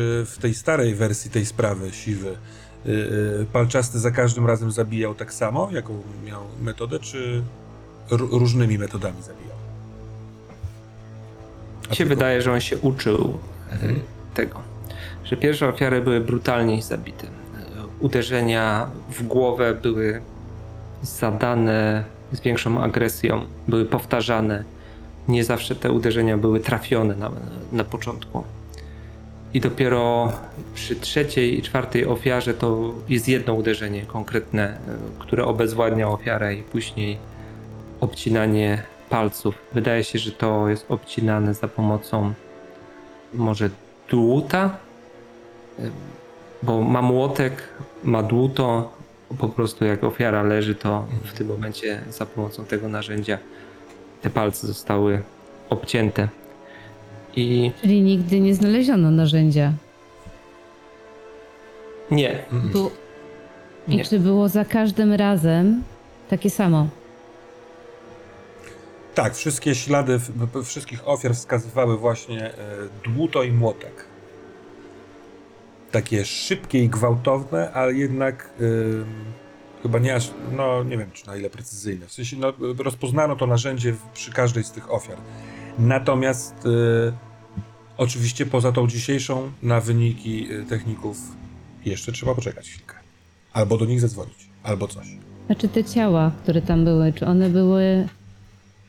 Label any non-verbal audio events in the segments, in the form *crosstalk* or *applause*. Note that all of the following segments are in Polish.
czy w tej starej wersji tej sprawy siwy y, y, palczasty za każdym razem zabijał tak samo, jaką miał metodę, czy różnymi metodami zabijał? Mi się wydaje, że on się uczył mhm. tego, że pierwsze ofiary były brutalnie zabite. Uderzenia w głowę były zadane z większą agresją, były powtarzane. Nie zawsze te uderzenia były trafione na, na początku. I dopiero przy trzeciej i czwartej ofiarze to jest jedno uderzenie konkretne, które obezwładnia ofiarę i później obcinanie palców. Wydaje się, że to jest obcinane za pomocą może dłuta, bo ma młotek, ma dłuto, po prostu jak ofiara leży, to w tym momencie za pomocą tego narzędzia te palce zostały obcięte. I... Czyli nigdy nie znaleziono narzędzia. Nie. Bu... I nie. czy było za każdym razem takie samo? Tak, wszystkie ślady wszystkich ofiar wskazywały właśnie e, dłuto i młotek. Takie szybkie i gwałtowne, ale jednak yy, chyba nie aż, no nie wiem czy na ile precyzyjne. W sensie no, rozpoznano to narzędzie przy każdej z tych ofiar. Natomiast yy, oczywiście poza tą dzisiejszą na wyniki techników jeszcze trzeba poczekać chwilkę. Albo do nich zadzwonić, albo coś. Znaczy te ciała, które tam były, czy one były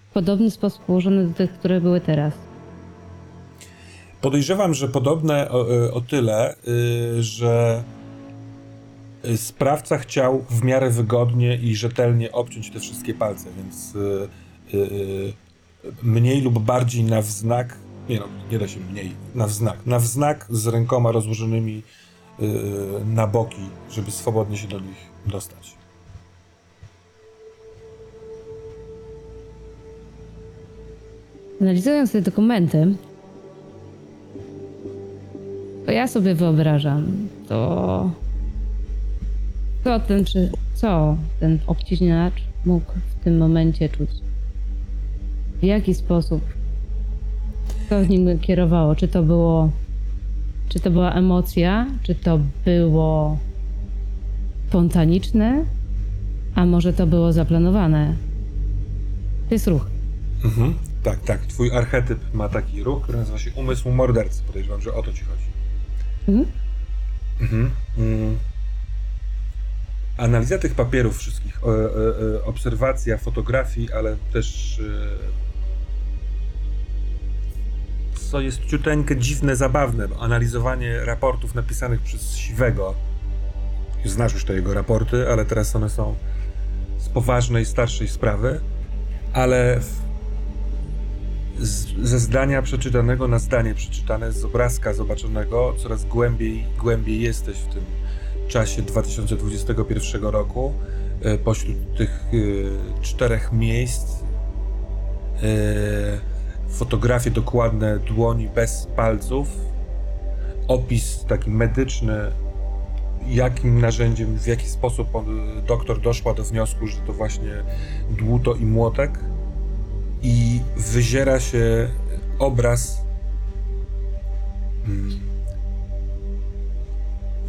w podobny sposób ułożone do tych, które były teraz. Podejrzewam, że podobne o, e, o tyle, yy, że y, sprawca chciał w miarę wygodnie i rzetelnie obciąć te wszystkie palce, więc yy, yy, mniej lub bardziej na wznak, nie no, nie da się mniej, na wznak, na wznak z rękoma rozłożonymi y, na boki, żeby swobodnie się do nich dostać. Analizując te dokumenty, to ja sobie wyobrażam, to co ten, czy co ten obciśniacz mógł w tym momencie czuć? W jaki sposób? Co w nim kierowało? Czy to było, czy to była emocja? Czy to było spontaniczne? A może to było zaplanowane? To jest ruch. Mhm. Tak, tak. Twój archetyp ma taki ruch, który nazywa się umysł mordercy. Podejrzewam, że o to ci chodzi. Mhm. Mhm. Mm. Analiza tych papierów wszystkich, o, o, obserwacja fotografii, ale też e, co jest ciuteńkę dziwne, zabawne, analizowanie raportów napisanych przez Siwego. Znasz już te jego raporty, ale teraz one są z poważnej, starszej sprawy, ale z, ze zdania przeczytanego na zdanie przeczytane, z obrazka zobaczonego, coraz głębiej, głębiej jesteś w tym czasie 2021 roku. E, pośród tych e, czterech miejsc e, fotografie dokładne dłoni bez palców, opis taki medyczny, jakim narzędziem, w jaki sposób on, doktor doszła do wniosku, że to właśnie dłuto i młotek i wyziera się obraz hmm,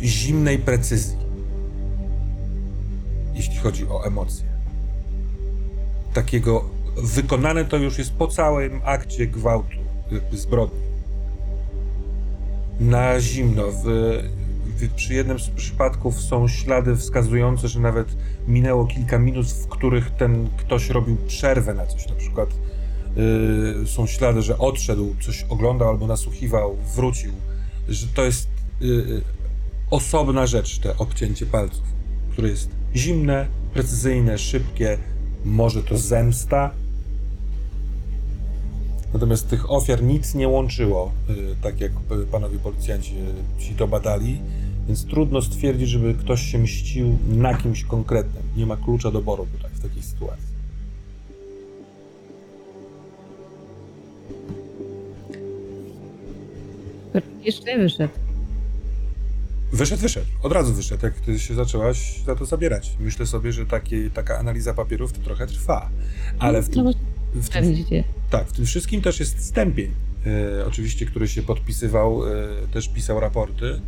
zimnej precyzji, jeśli chodzi o emocje. Takiego wykonane to już jest po całym akcie gwałtu, zbrodni. Na zimno. W, w, przy jednym z przypadków są ślady wskazujące, że nawet minęło kilka minut, w których ten ktoś robił przerwę na coś. Na przykład yy, są ślady, że odszedł, coś oglądał albo nasłuchiwał, wrócił. Że to jest yy, osobna rzecz, te obcięcie palców, które jest zimne, precyzyjne, szybkie. Może to zemsta. Natomiast tych ofiar nic nie łączyło, yy, tak jak panowie policjanci ci to badali. Więc trudno stwierdzić, żeby ktoś się mścił na kimś konkretnym. Nie ma klucza doboru tutaj w takiej sytuacji. Jeszcze wyszedł. Wyszedł, wyszedł. Od razu wyszedł, jak ty się zaczęłaś za to zabierać. Myślę sobie, że takie, taka analiza papierów to trochę trwa. Ale w tym, w tym, tak, w tym wszystkim też jest stępień. e, oczywiście, który się podpisywał, e, też pisał raporty.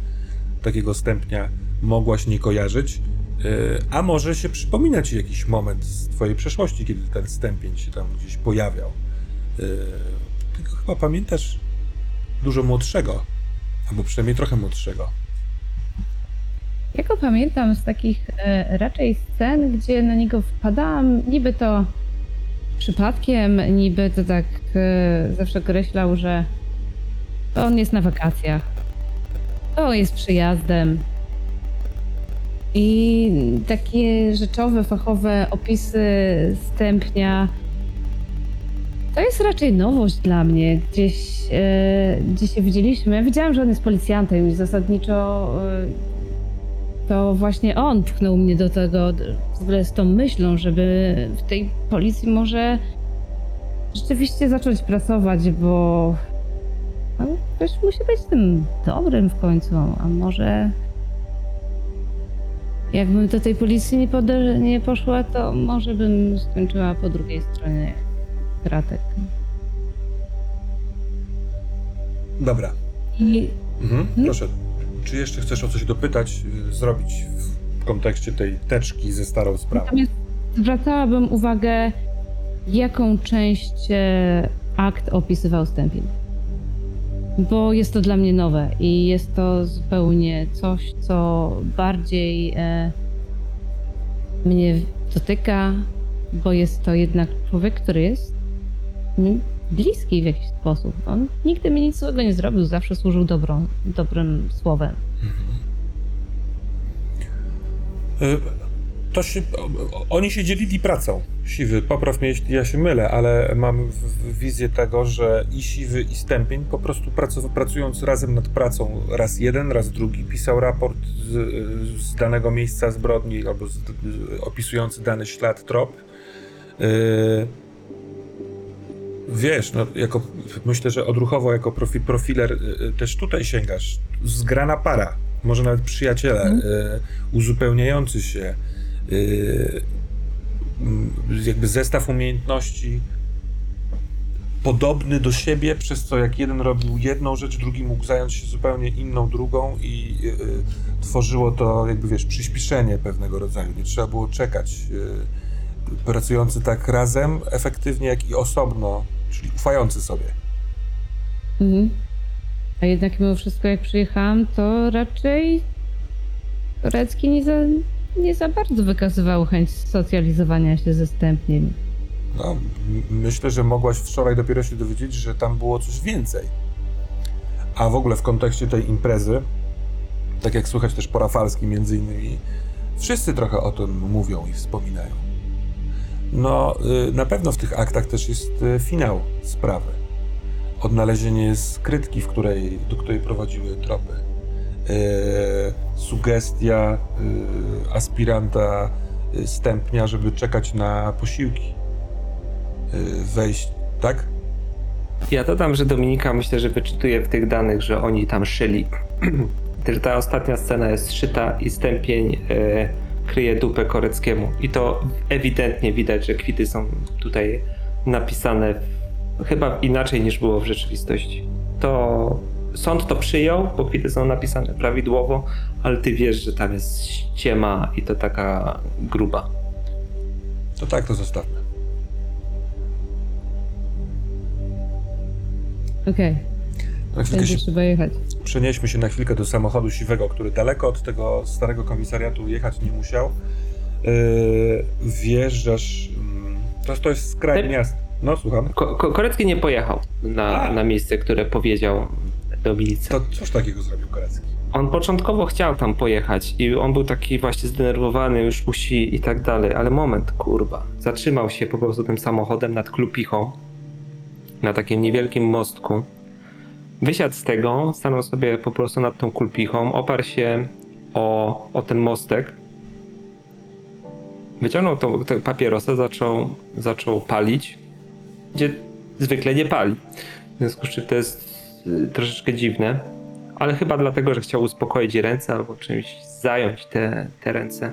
Takiego stępnia mogłaś nie kojarzyć. E, a może się przypomina ci jakiś moment z twojej przeszłości, kiedy ten stępień się tam gdzieś pojawiał. E, ty go chyba pamiętasz dużo młodszego, albo przynajmniej trochę młodszego. Ja go pamiętam z takich e, raczej scen, gdzie na niego wpadałam, niby to przypadkiem, niby to tak e, zawsze określał, że on jest na wakacjach, on jest przyjazdem. I takie rzeczowe, fachowe opisy stępnia to jest raczej nowość dla mnie. Gdzieś, e, się widzieliśmy. Ja wiedziałam, że on jest policjantem i zasadniczo e, to właśnie on pchnął mnie do tego, w ogóle z tą myślą, żeby w tej policji może rzeczywiście zacząć pracować, bo no, ktoś musi być tym dobrym w końcu, a może jakbym do tej policji nie, pode- nie poszła, to może bym skończyła po drugiej stronie kratek. Dobra. I Mhm. Proszę, czy jeszcze chcesz o coś dopytać, y, zrobić w kontekście tej teczki ze starą sprawą? Natomiast zwracałabym uwagę, jaką część e, akt opisywał Stępień. Bo jest to dla mnie nowe i jest to zupełnie coś, co bardziej e, mnie dotyka, bo jest to jednak człowiek, który jest bliski w jakiś sposób. On nigdy mi nic złego nie zrobił, zawsze służył dobrą, dobrym słowem. Y, To się, oni się dzielili pracą. Siwy, popraw mnie, jeśli ja się mylę, ale mam wizję tego, że i Siwy, i Stępień po prostu pracu, pracując razem nad pracą, raz jeden, raz drugi, pisał raport z, z danego miejsca zbrodni albo z, opisujący dany ślad, trop. Y, Wiesz, no, jako, myślę, że odruchowo jako profi, profiler y, y, też tutaj sięgasz. Zgrana para, może nawet przyjaciele, y, uzupełniający się, mm, jakby zestaw umiejętności podobny do siebie, przez co jak jeden robił jedną rzecz, drugi mógł zająć się zupełnie inną, drugą i y, y, tworzyło to jakby, wiesz, przyspieszenie pewnego rodzaju. Nie trzeba było czekać. Y, pracujący tak razem, efektywnie, jak i osobno, czyli ufający sobie. Mhm. A jednak mimo wszystko jak przyjechałam, to raczej Torecki nie za, nie za bardzo wykazywał chęć socjalizowania się ze stępniem. No, myślę, że mogłaś wczoraj dopiero się dowiedzieć, że tam było coś więcej. A w ogóle w kontekście tej imprezy, tak jak słychać też po Rafalskim między innymi, wszyscy trochę o tym mówią i wspominają. No, y, na pewno w tych aktach też jest y, finał sprawy. Odnalezienie skrytki, w której, do której prowadziły tropy. Y, sugestia aspiranta stępnia, żeby czekać na posiłki wejść, tak? Ja dodam, że Dominika myślę, że wyczytuje w tych danych, że oni tam szyli. *clears throat* Ta ostatnia scena jest szyta i stępień kryje dupę Koreckiemu. I to ewidentnie widać, że kwity są tutaj napisane w, chyba inaczej niż było w rzeczywistości. To sąd to przyjął, bo kwity są napisane prawidłowo, ale ty wiesz, że tam jest ściema i to taka gruba. To tak, to zostawmy. Okej, chwilkę będzie się, trzeba jechać. Przenieśmy się na chwilkę do samochodu siwego, który daleko od tego starego komisariatu jechać nie musiał. Yy, wjeżdżasz. mm, To, jest skraj Ty- miasta. No, słucham. Ko- Ko- Korecki nie pojechał na, A. na miejsce, które powiedział Dominice. To cóż takiego zrobił Korecki? On początkowo chciał tam pojechać i on był taki właśnie zdenerwowany, już musi i tak dalej, ale moment, kurwa. Zatrzymał się po prostu tym samochodem nad Klupichą, na takim niewielkim mostku. Wysiadł z tego, stanął sobie po prostu nad tą Kulpichą, oparł się o, o ten mostek, wyciągnął tą, tę papierosę, zaczął, zaczął palić, gdzie zwykle nie pali. W związku z czym to jest y, troszeczkę dziwne ale chyba dlatego, że chciał uspokoić ręce albo czymś zająć te, te ręce.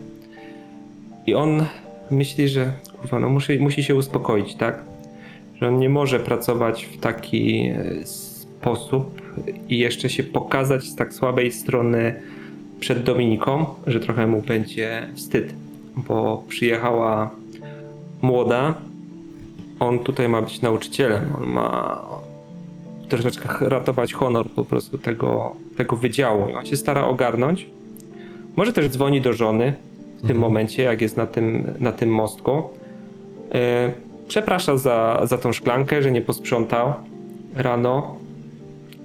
I on myśli, że kurwa, no musi, musi się uspokoić, tak? Że on nie może pracować w taki s- sposób i jeszcze się pokazać z tak słabej strony przed Dominiką, że trochę mu będzie wstyd, bo przyjechała młoda. On tutaj ma być nauczycielem, on ma troszeczkę ratować honor po prostu tego, tego wydziału. I On się stara ogarnąć. Może też dzwoni do żony w tym momencie, jak jest na tym, na tym mostku. E, Przeprasza za, za tą szklankę, że nie posprzątał rano.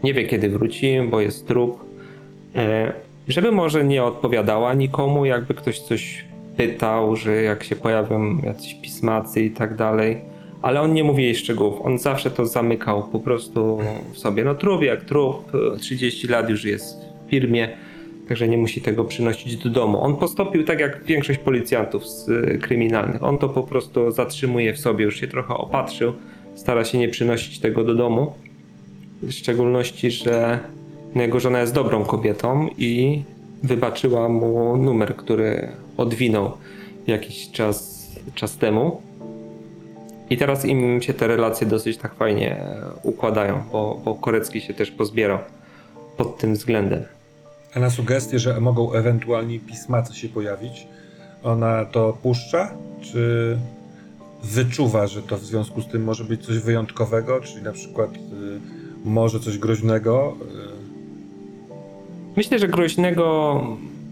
Nie wie kiedy wróci, bo jest trup. E, Żeby może nie odpowiadała nikomu, jakby ktoś coś pytał, że jak się pojawią jacyś pismacy i tak dalej. Ale on nie mówi jej szczegółów. On zawsze to zamykał po prostu w sobie. No trup jak trup, e, 30 lat już jest w firmie, także nie musi tego przynosić do domu. On postąpił tak jak większość policjantów z e, kryminalnych. On to po prostu zatrzymuje w sobie, już się trochę opatrzył, stara się nie przynosić tego do domu. W szczególności, że jego żona jest dobrą kobietą i wybaczyła mu numer, który odwinął jakiś czas, czas temu. I teraz im się te relacje dosyć tak fajnie układają, bo, bo Korecki się też pozbierał pod tym względem. A na sugestie, że mogą ewentualnie pismacy się pojawić, ona to puszcza, czy wyczuwa, że to w związku z tym może być coś wyjątkowego, czyli na przykład y, może coś groźnego? Myślę, że groźnego,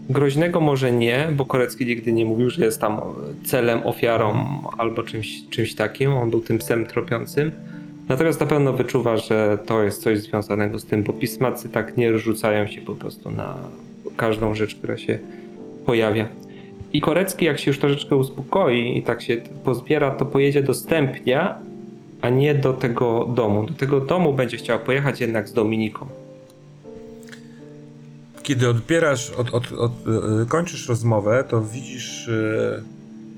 groźnego może nie, bo Korecki nigdy nie mówił, że jest tam celem, ofiarą albo czymś, czymś takim. On był tym psem tropiącym. Natomiast na pewno wyczuwa, że to jest coś związanego z tym, bo pismacy tak nie rzucają się po prostu na każdą rzecz, która się pojawia. I Korecki, jak się już troszeczkę uspokoi i tak się pozbiera, to pojedzie do Stępnia, a nie do tego domu. Do tego domu będzie chciał pojechać jednak z Dominiką. Kiedy odbierasz, od, od, od, y, kończysz rozmowę, to widzisz, y,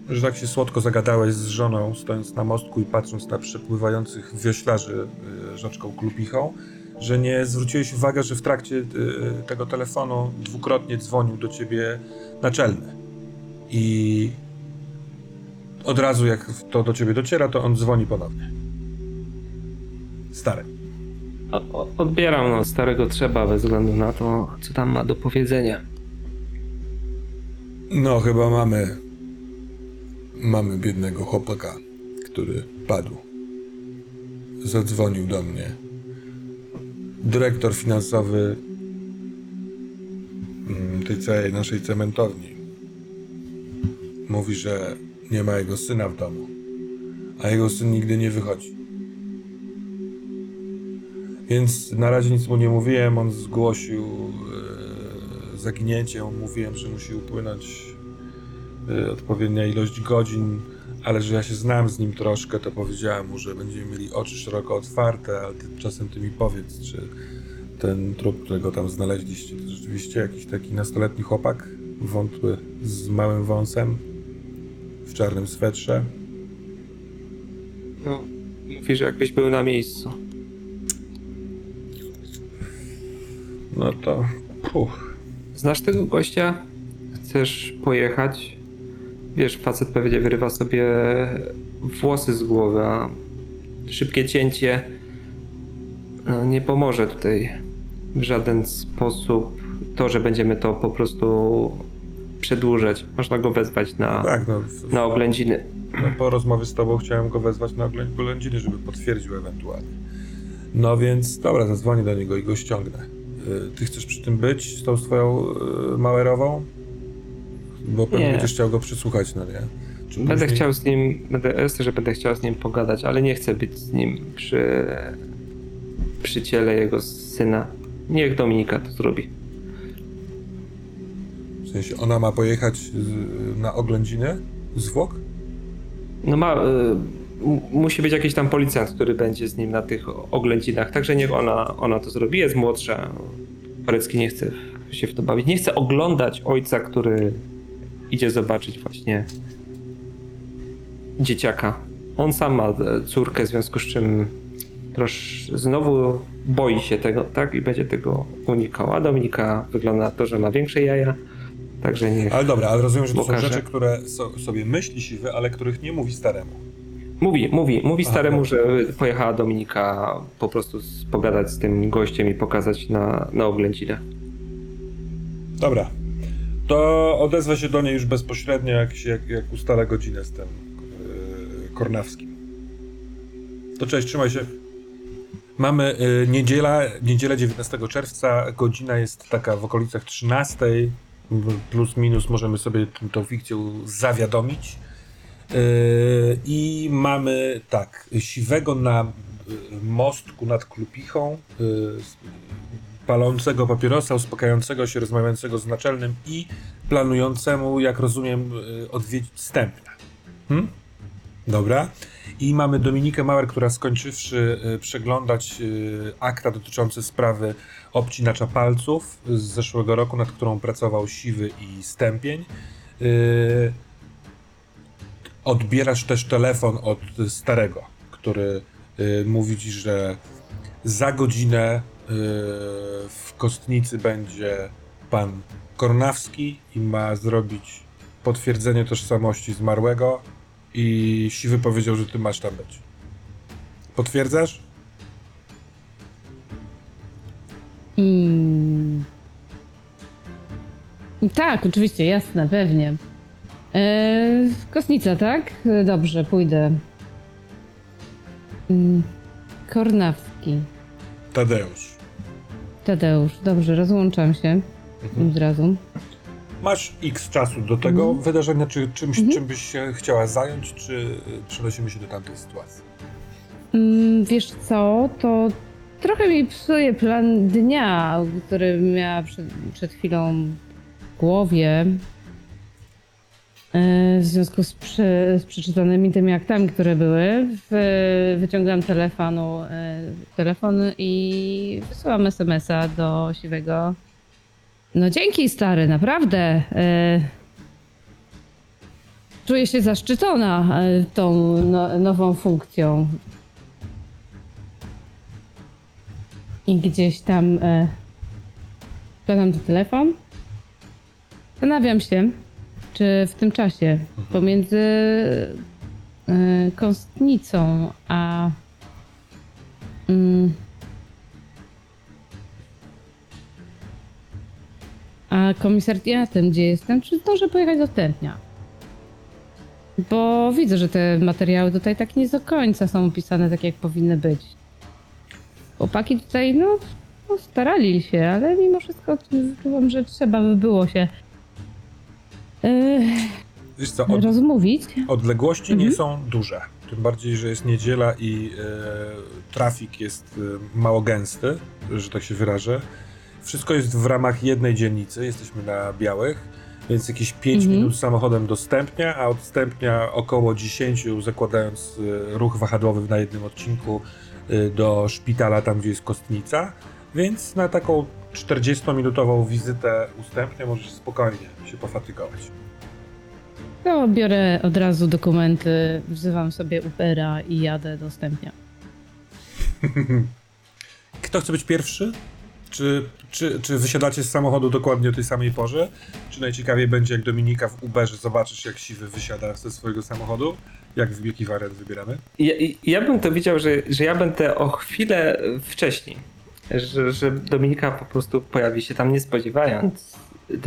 że tak się słodko zagadałeś z żoną, stojąc na mostku i patrząc na przepływających wioślarzy y, rzeczką Klupichą, że nie zwróciłeś uwagi, że w trakcie tego telefonu dwukrotnie dzwonił do ciebie naczelny. I od razu jak to do ciebie dociera, to on dzwoni ponownie. Stary. O- Odbieram no, starego trzeba bez względu na to, co tam ma do powiedzenia. No, chyba mamy. Mamy biednego chłopaka, który padł. Zadzwonił do mnie. Dyrektor finansowy mm, tej całej naszej cementowni mówi, że nie ma jego syna w domu, a jego syn nigdy nie wychodzi. Więc na razie nic mu nie mówiłem, on zgłosił e, zaginięcie, mówiłem, że musi upłynąć e, odpowiednia ilość godzin, ale że ja się znam z nim troszkę, to powiedziałem mu, że będziemy mieli oczy szeroko otwarte, ale tymczasem ty mi powiedz, czy ten trup, którego tam znaleźliście, to rzeczywiście jakiś taki nastoletni chłopak, wątły, z małym wąsem, w czarnym swetrze. No, mówisz, jakbyś był na miejscu. No to, puch, Znasz tego gościa? Chcesz pojechać? Wiesz, facet pewnie wyrywa sobie włosy z głowy, a szybkie cięcie no, nie pomoże tutaj w żaden sposób. To, że będziemy to po prostu przedłużać. Można go wezwać na, tak, no, w, na oględziny. No, po rozmowie z tobą chciałem go wezwać na oglę- oględziny, żeby potwierdził ewentualnie. No więc, dobra, zadzwonię do niego i go ściągnę. Y, Ty chcesz przy tym być z tą swoją y, Mauerową? Bo pewnie Nie. będziesz chciał go przysłuchać, no nie? Czy Będę później- chciał z nim, będę, jasne, że będę chciał z nim pogadać, ale nie chcę być z nim przy, przy ciele jego syna. Niech Dominika to zrobi. W sensie, ona ma pojechać z, na oględziny zwłok? No ma, y, musi być jakiś tam policjant, który będzie z nim na tych oględzinach, także niech ona, ona to zrobi. Jest młodsza. Korecki nie chce się w to bawić. Nie chce oglądać ojca, który idzie zobaczyć właśnie dzieciaka. On sam ma e, córkę, w związku z czym trosz, znowu boi się tego, tak? I będzie tego unikał. A Dominika wygląda na to, że ma większe jaja, także niech... Ale dobra, ale rozumiem, że to są rzeczy, które so, sobie myśli siwy, ale których nie mówi staremu. Mówi, mówi, mówi staremu, że pojechała Dominika po prostu z- pogadać z tym gościem i pokazać na, na oględzinach. Dobra. To odezwę się do niej już bezpośrednio, jak, się, jak, jak ustalę godzinę z tym yy, Kornawskim. To cześć, trzymaj się. Mamy y, niedziela, niedzielę 19 czerwca, godzina jest taka w okolicach 13, m, plus minus możemy sobie tą fikcję zawiadomić. Y, I mamy tak, siwego na y, mostku nad Klupichą, y, s- palącego papierosa, uspokajającego się, rozmawiającego z naczelnym i planującemu, jak rozumiem, odwiedzić Stępnia. Hmm? Dobra. I mamy Dominikę Mauer, która skończywszy przeglądać akta dotyczące sprawy obcinacza palców z zeszłego roku, nad którą pracował Siwy i Stępień. Odbierasz też telefon od starego, który y, mówi ci, że za godzinę y, w kostnicy będzie pan Kornawski i ma zrobić potwierdzenie tożsamości zmarłego i Siwy powiedział, że ty masz tam być. Potwierdzasz? Mm. Tak, oczywiście, jasne, pewnie. Eee, kosnica, tak? E, Dobrze, pójdę. Mm. Kornawski. Tadeusz. Tadeusz, dobrze, rozłączam się od razu. Masz x czasu do tego Mhm. wydarzenia, czy czymś, czym byś się chciała zająć, czy przenosimy się do tamtej sytuacji? Mm, wiesz co, to trochę mi psuje plan dnia, który miała przed, przed chwilą w głowie. E, W związku z, prze, z przeczytanymi tymi aktami, które były, w, wyciągam telefonu, e, telefon i wysyłam SMS-a do siwego. No dzięki stary, naprawdę. E, Czuję się zaszczycona tą no, nową funkcją. I gdzieś tam wkładam ten telefon. Zastanawiam się, czy w tym czasie pomiędzy e, kostnicą a mm, a komisariatem, gdzie jestem, czy zdążę pojechać do Stępnia? Bo widzę, że te materiały tutaj tak nie do końca są opisane tak, jak powinny być. Chłopaki tutaj, no, no starali się, ale mimo wszystko czułam, że trzeba by było się Wiesz co, od, rozmówić. odległości Mhm. nie są duże. Tym bardziej, że jest niedziela i e, trafik jest e, mało gęsty, że tak się wyrażę. Wszystko jest w ramach jednej dzielnicy, jesteśmy na Białych, więc jakieś 5 Mhm. minut samochodem do Stępnia, a od Stępnia około 10, zakładając e, ruch wahadłowy na jednym odcinku e, do szpitala, tam gdzie jest kostnica. Więc na taką 40-minutową wizytę u Stępnia możesz spokojnie się pofatygować. To biorę od razu dokumenty, wzywam sobie Ubera i jadę do Stępnia. *laughs* Kto chce być pierwszy? Czy, czy, czy wysiadacie z samochodu dokładnie o tej samej porze? Czy najciekawiej będzie, jak Dominika w Uberze zobaczysz, jak siwy wysiada ze swojego samochodu? Jak, jaki wariant wybieramy? Ja, ja bym to widział, że, że ja będę o chwilę wcześniej. Że, że Dominika po prostu pojawi się tam nie spodziewając,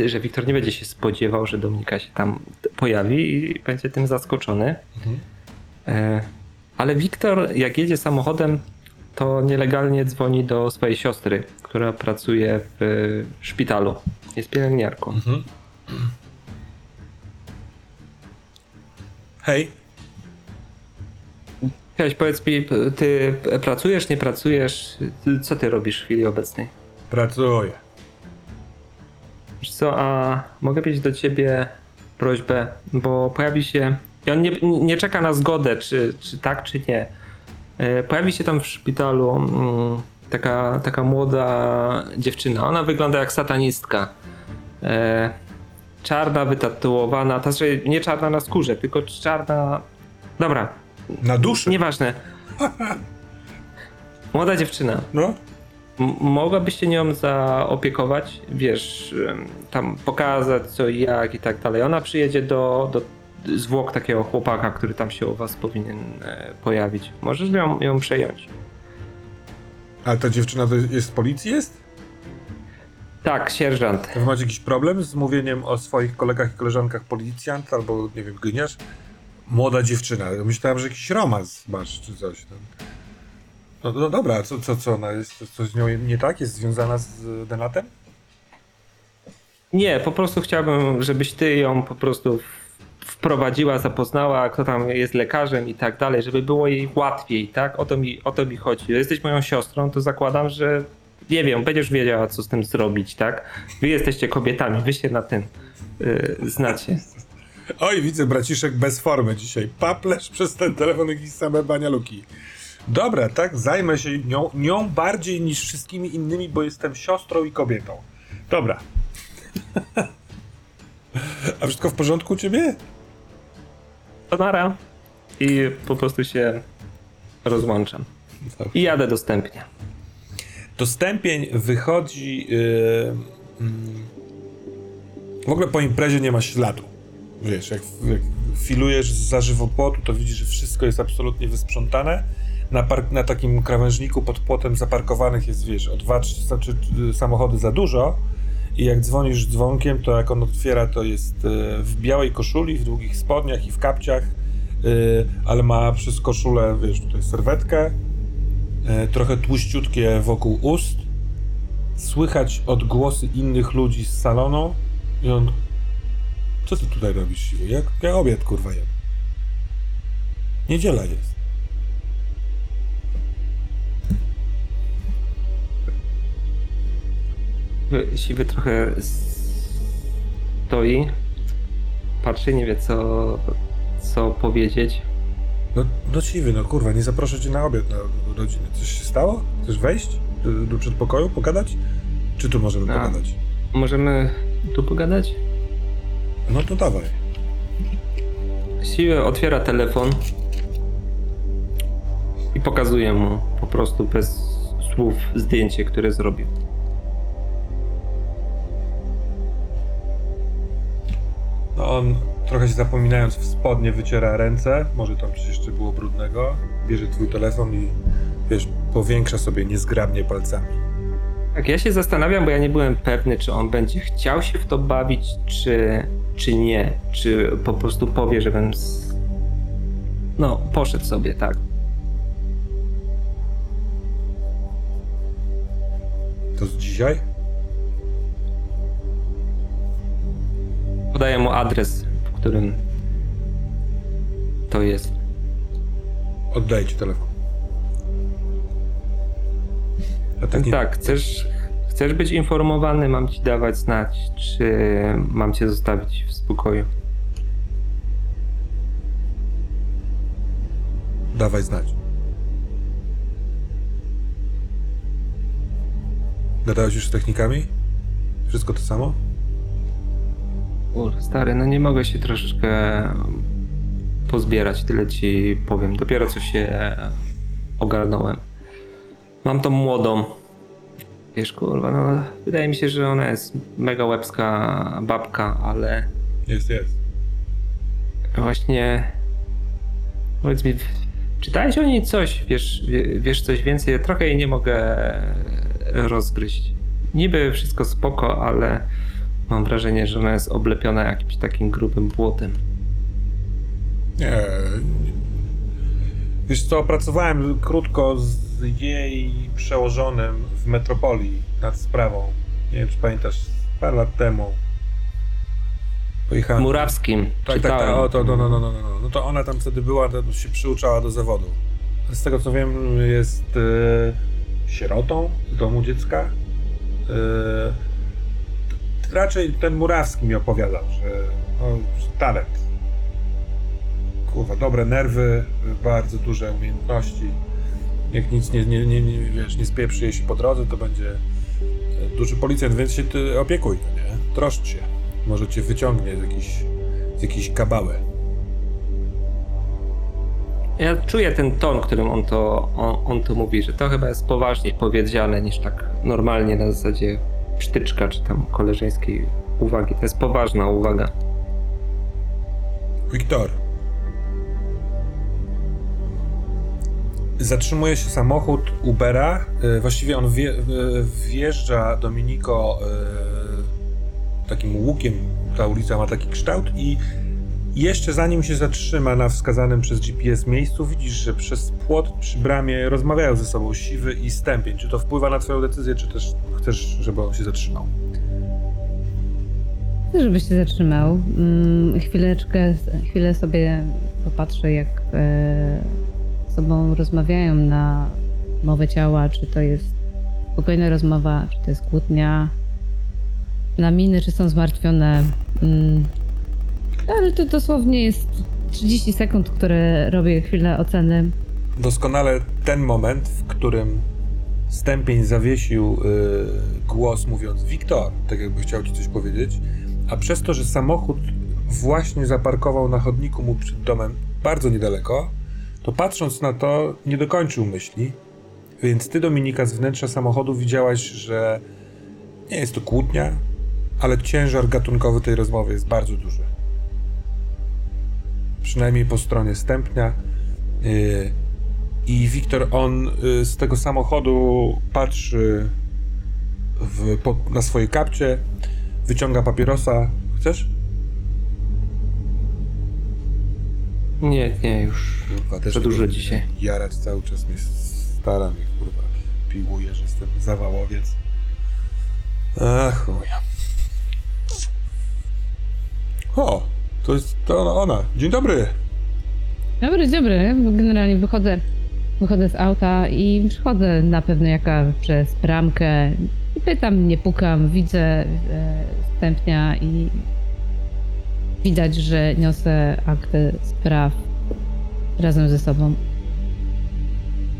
że Wiktor nie będzie się spodziewał, że Dominika się tam pojawi i będzie tym zaskoczony. Mhm. E, ale Wiktor, jak jedzie samochodem, to nielegalnie dzwoni do swojej siostry, która pracuje w szpitalu. Jest pielęgniarką. Mhm. Hej, Cześć, powiedz mi, ty pracujesz, nie pracujesz? Co ty robisz w chwili obecnej? pracuję. Wiesz co, a mogę mieć do ciebie prośbę, bo pojawi się. I on nie, nie czeka na zgodę, czy, czy tak, czy nie. E, Pojawi się tam w szpitalu mm, taka, taka młoda dziewczyna. Ona wygląda jak satanistka. E, Czarna, wytatuowana, ta nie czarna na skórze, tylko czarna. Dobra, Na duszy? nieważne. *laughs* Młoda dziewczyna. No. M- mogłabyś się nią zaopiekować, wiesz, tam pokazać co i jak i tak dalej. Ona przyjedzie do, do, zwłok takiego chłopaka, który tam się u was powinien e, pojawić. Możesz ją, ją przejąć. Ale ta dziewczyna to jest z policji jest? Tak, sierżant. Wy macie jakiś problem z mówieniem o swoich kolegach i koleżankach policjant albo, nie wiem, gniarz? Młoda dziewczyna. Myślałem, że jakiś romans masz czy coś. tam. No, no dobra, co, co, co ona jest? Co- z nią nie tak? Jest związana z Denatem? Nie, po prostu chciałbym, żebyś ty ją po prostu wprowadziła, zapoznała, kto tam jest lekarzem i tak dalej, żeby było jej łatwiej, tak? O to mi, o to mi chodzi. Jesteś moją siostrą, to zakładam, że nie wiem, będziesz wiedziała, co z tym zrobić, tak? Wy jesteście kobietami, wy się na tym yy, znacie. Oj, widzę braciszek bez formy dzisiaj. Paplesz przez ten telefon jakieś same banialuki. Dobra, tak, zajmę się nią, nią bardziej niż wszystkimi innymi, bo jestem siostrą i kobietą. Dobra. *laughs* A wszystko w porządku u ciebie? To nara. I po prostu się rozłączam. I jadę dostępnie. Dostępień wychodzi. Yy, mm, w ogóle po imprezie nie ma śladu. Wiesz, jak, jak filujesz za żywopłotu, to widzisz, że wszystko jest absolutnie wysprzątane. Na, park, na takim krawężniku pod płotem zaparkowanych jest, wiesz, o dwa czy, czy, czy samochody za dużo. I jak dzwonisz dzwonkiem, to jak on otwiera, to jest e, w białej koszuli, w długich spodniach i w kapciach, e, ale ma przez koszulę, wiesz, tutaj serwetkę, trochę tłuściutkie wokół ust. Słychać odgłosy innych ludzi z salonu i on... Co ty tutaj robisz? Jak, jak obiad, kurwa, jem? Niedziela jest. Siwy trochę stoi, patrzy, nie wie co, co powiedzieć. No, no siwy, no kurwa, nie zaproszę cię na obiad na rodzinę. Coś się stało? Chcesz wejść do, do przedpokoju, pogadać? Czy tu możemy A. pogadać? Możemy tu pogadać? No to dawaj. Siły otwiera telefon i pokazuje mu po prostu bez słów zdjęcie, które zrobił. No on, trochę się zapominając w spodnie, wyciera ręce. Może tam coś jeszcze było brudnego. Bierze twój telefon i, wiesz, powiększa sobie niezgrabnie palcami. Tak, ja się zastanawiam, bo ja nie byłem pewny, czy on będzie chciał się w to bawić, czy, czy nie. Czy po prostu powie, żebym. Z... No, poszedł sobie, tak. To z dzisiaj? Podaję mu adres, w którym to jest. Oddaję ci telefon. A tak nie... Tak, chcesz, chcesz być informowany, mam ci dawać znać, czy mam cię zostawić w spokoju. Dawaj znać. Gadałeś już z technikami? Wszystko to samo? Kur, stary, no nie mogę się troszeczkę pozbierać, tyle ci powiem. Dopiero co się ogarnąłem. Mam tą młodą. Wiesz, kurwa, no wydaje mi się, że ona jest mega łebska babka, ale Jest, jest. właśnie powiedz mi, czytałeś o niej coś? Wiesz, wie- wiesz coś więcej? Trochę jej nie mogę rozgryźć. Niby wszystko spoko, ale mam wrażenie, że ona jest oblepiona jakimś takim grubym błotem. Nie. nie. Wiesz co, pracowałem krótko z jej przełożonym w metropolii nad sprawą. Nie wiem, czy pamiętasz, parę lat temu. Pojechałem. Murawskim. Tak, tak, czytałem. tak. O, to, no, no, no, no, no. no to ona tam wtedy była, to się przyuczała do zawodu. Z tego co wiem, jest e, sierotą z domu dziecka. E, raczej ten Murawski mi opowiadał, że no, talent. Kurwa, dobre nerwy, bardzo duże umiejętności. Jak nic nie, nie, nie, nie, wiesz, nie spieprzy jej się po drodze, to będzie e, duży policjant, więc się ty opiekuj, no nie? Troszcz się. Może cię wyciągnie z jakiejś, z jakiejś kabały. Ja czuję ten ton, którym on to, on, on to mówi, że to chyba jest poważniej powiedziane niż tak normalnie na zasadzie sztyczka czy tam koleżeńskiej uwagi. To jest poważna uwaga. Wiktor. Zatrzymuje się samochód Ubera. y, Właściwie on wje, y, wjeżdża Dominiko y, takim łukiem. Ta ulica ma taki kształt i jeszcze zanim się zatrzyma na wskazanym przez GPS miejscu, widzisz, że przez płot przy bramie rozmawiają ze sobą Siwy i Stępień. Czy to wpływa na twoją decyzję, czy też chcesz, żeby on się zatrzymał? Chcę, żebyś się zatrzymał. Mm, chwileczkę, chwilę sobie popatrzę, jak e, sobą rozmawiają na mowę ciała, czy to jest spokojna rozmowa, czy to jest kłótnia, na miny, czy są zmartwione. Mm, ale to dosłownie jest 30 sekund, które robię chwilę oceny. doskonale ten moment, w którym Stępień zawiesił y, głos mówiąc Wiktor, tak jakby chciał ci coś powiedzieć, a przez to, że samochód właśnie zaparkował na chodniku mu przed domem bardzo niedaleko, to patrząc na to nie dokończył myśli, więc ty Dominika z wnętrza samochodu widziałaś, że nie jest to kłótnia, ale ciężar gatunkowy tej rozmowy jest bardzo duży. Przynajmniej po stronie Stępnia. Yy, i Wiktor, on y, z tego samochodu patrzy w, po, na swoje kapcie, wyciąga papierosa. Chcesz? Nie, nie, już Kurwa, też za dużo dzisiaj. Jarać cały czas mnie staram i kurwa piłuję, że jestem zawałowiec. Ach, chuja. O, to jest to ona, ona. Dzień dobry. Dobry, dobry. Generalnie wychodzę, wychodzę z auta i przychodzę na pewno jaka przez bramkę i pytam, nie pukam, widzę e, stępnia i widać, że niosę aktę spraw razem ze sobą.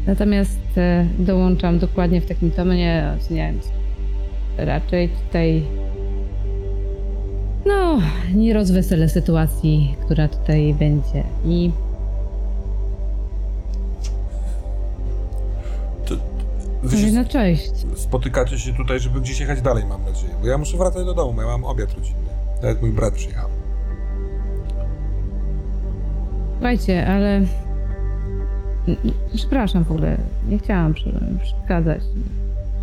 Natomiast e, dołączam dokładnie w takim tonie, oceniając raczej tutaj no, nie rozweselę sytuacji, która tutaj będzie. I wy no cześć. spotykacie się tutaj, żeby gdzieś jechać dalej, mam nadzieję. Bo ja muszę wracać do domu, ja mam obiad rodzinny. Nawet mój brat przyjechał. Słuchajcie, ale... Przepraszam w ogóle, nie chciałam przeszkadzać.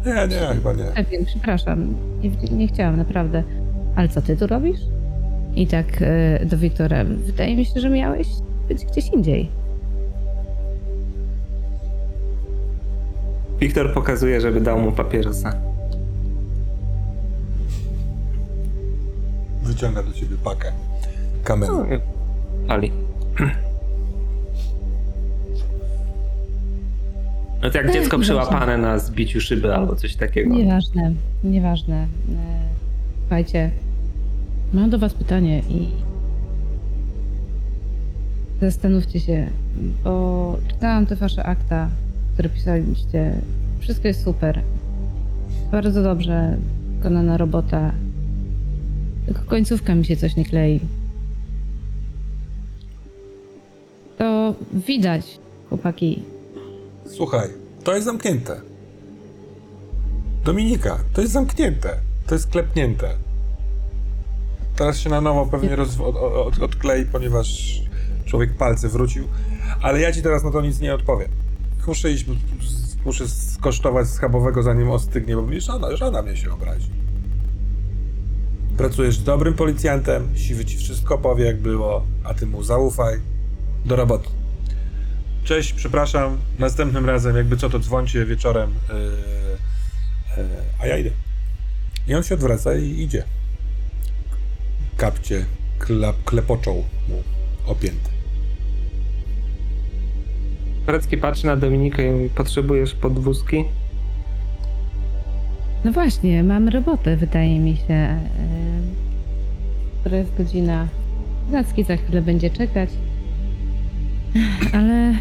Nie, nie, chyba nie. Szefie, przepraszam, nie, nie chciałam, naprawdę. Ale co ty tu robisz? I tak e, do Wiktora, wydaje mi się, że miałeś być gdzieś indziej. Wiktor pokazuje, żeby dał mu papierosa. Wyciąga do ciebie pakę. Kamerę. No, pali. *clears throat* No to jak Ech, dziecko przyłapane na zbiciu szyby albo coś takiego. Nieważne, nieważne. E, Słuchajcie, mam do was pytanie i zastanówcie się, bo czytałam te wasze akta, które pisaliście. Wszystko jest super. Bardzo dobrze wykonana robota. Tylko końcówka mi się coś nie klei. To widać, chłopaki. Słuchaj, to jest zamknięte. Dominika, to jest zamknięte. To jest klepnięte. Teraz się na nowo pewnie roz, od, od, odklei, ponieważ człowiek palce wrócił. Ale ja ci teraz na to nic nie odpowiem. Muszę iść, muszę skosztować schabowego zanim ostygnie, bo mi żona, żona mnie się obrazi. Pracujesz dobrym policjantem, siwy ci wszystko powie jak było, a ty mu zaufaj. Do roboty. Cześć, przepraszam. Następnym razem, jakby co, to dzwońcie wieczorem. Yy, yy, a ja idę. I on się odwraca i idzie. Kapcie klep, klepoczą mu opięty. Brecki patrzy na Dominikę i mówi, potrzebujesz podwózki? No właśnie, mam robotę, wydaje mi się. e, Która jest godzina. Zacki za chwilę będzie czekać. Ale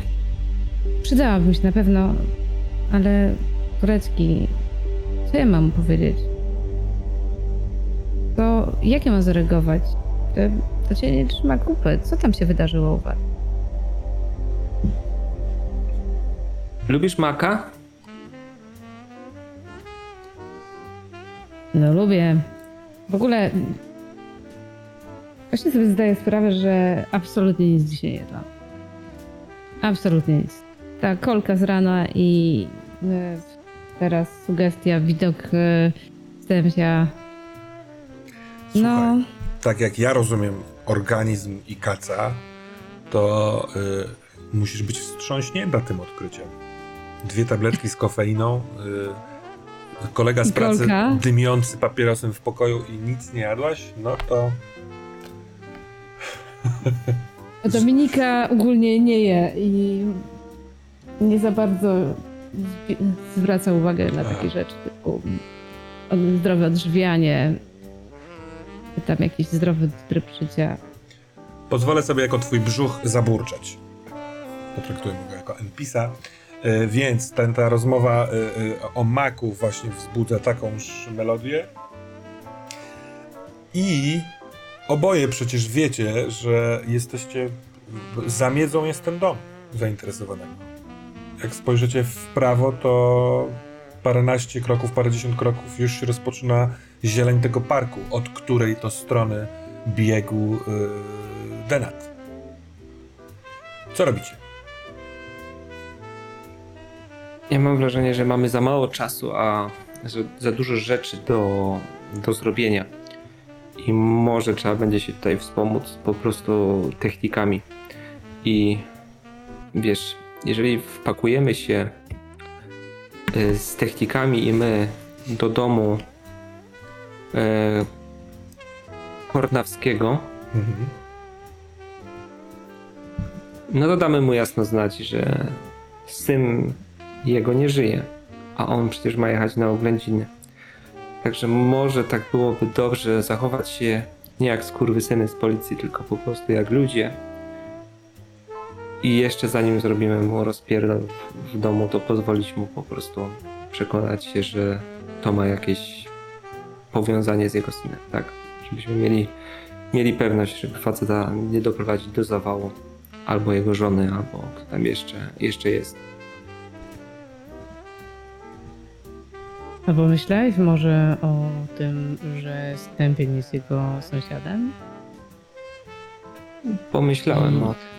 przydałabym się na pewno. Ale Turecki, co ja mam powiedzieć? To jak ja mam zareagować? To, to cię nie trzyma kupy. Co tam się wydarzyło u was? Lubisz maka? No lubię. W ogóle Właśnie sobie zdaję sprawę, że absolutnie nic dzisiaj nie jadłam. Absolutnie nic. Ta kolka z rana i e, teraz sugestia, widok e. No, tak jak ja rozumiem organizm i kaca, to y, musisz być wstrząśnięta tym odkryciem. Dwie tabletki z kofeiną, y, kolega z I pracy kolka. dymiący papierosem w pokoju i nic nie jadłaś, no to Dominika ogólnie nie je i nie za bardzo zwraca uwagę na takie rzeczy typu od- zdrowe odżywianie, tam jakiś zdrowy tryb życia. pozwolę sobie jako twój brzuch zaburczać. Potraktujmy go jako NPC-a. Y, Więc ten, ta rozmowa y, y, o maku właśnie wzbudza takąż melodię. I oboje przecież wiecie, że jesteście. Za miedzą jest ten dom zainteresowanego. Jak spojrzycie w prawo, to paręnaście kroków, parędziesiąt kroków już się rozpoczyna zieleń tego parku, od której to strony biegł yy, Denat. Co robicie? Ja mam wrażenie, że mamy za mało czasu, a że za dużo rzeczy do, do zrobienia. I może trzeba będzie się tutaj wspomóc po prostu technikami. I wiesz, jeżeli wpakujemy się y, z technikami i my do domu e, Kornawskiego, Mhm. no to damy mu jasno znać, że syn jego nie żyje, a on przecież ma jechać na oględziny. Także może tak byłoby dobrze zachować się nie jak skurwysyny z policji, tylko po prostu jak ludzie. I jeszcze zanim zrobimy mu rozpierdol w- domu, to pozwolić mu po prostu przekonać się, że to ma jakieś powiązanie z jego synem, tak? Żebyśmy mieli, mieli pewność, żeby faceta nie doprowadzić do zawału albo jego żony, albo kto tam jeszcze, jeszcze jest. Albo myślałeś może o tym, że Stępień jest jego sąsiadem? Pomyślałem o tym.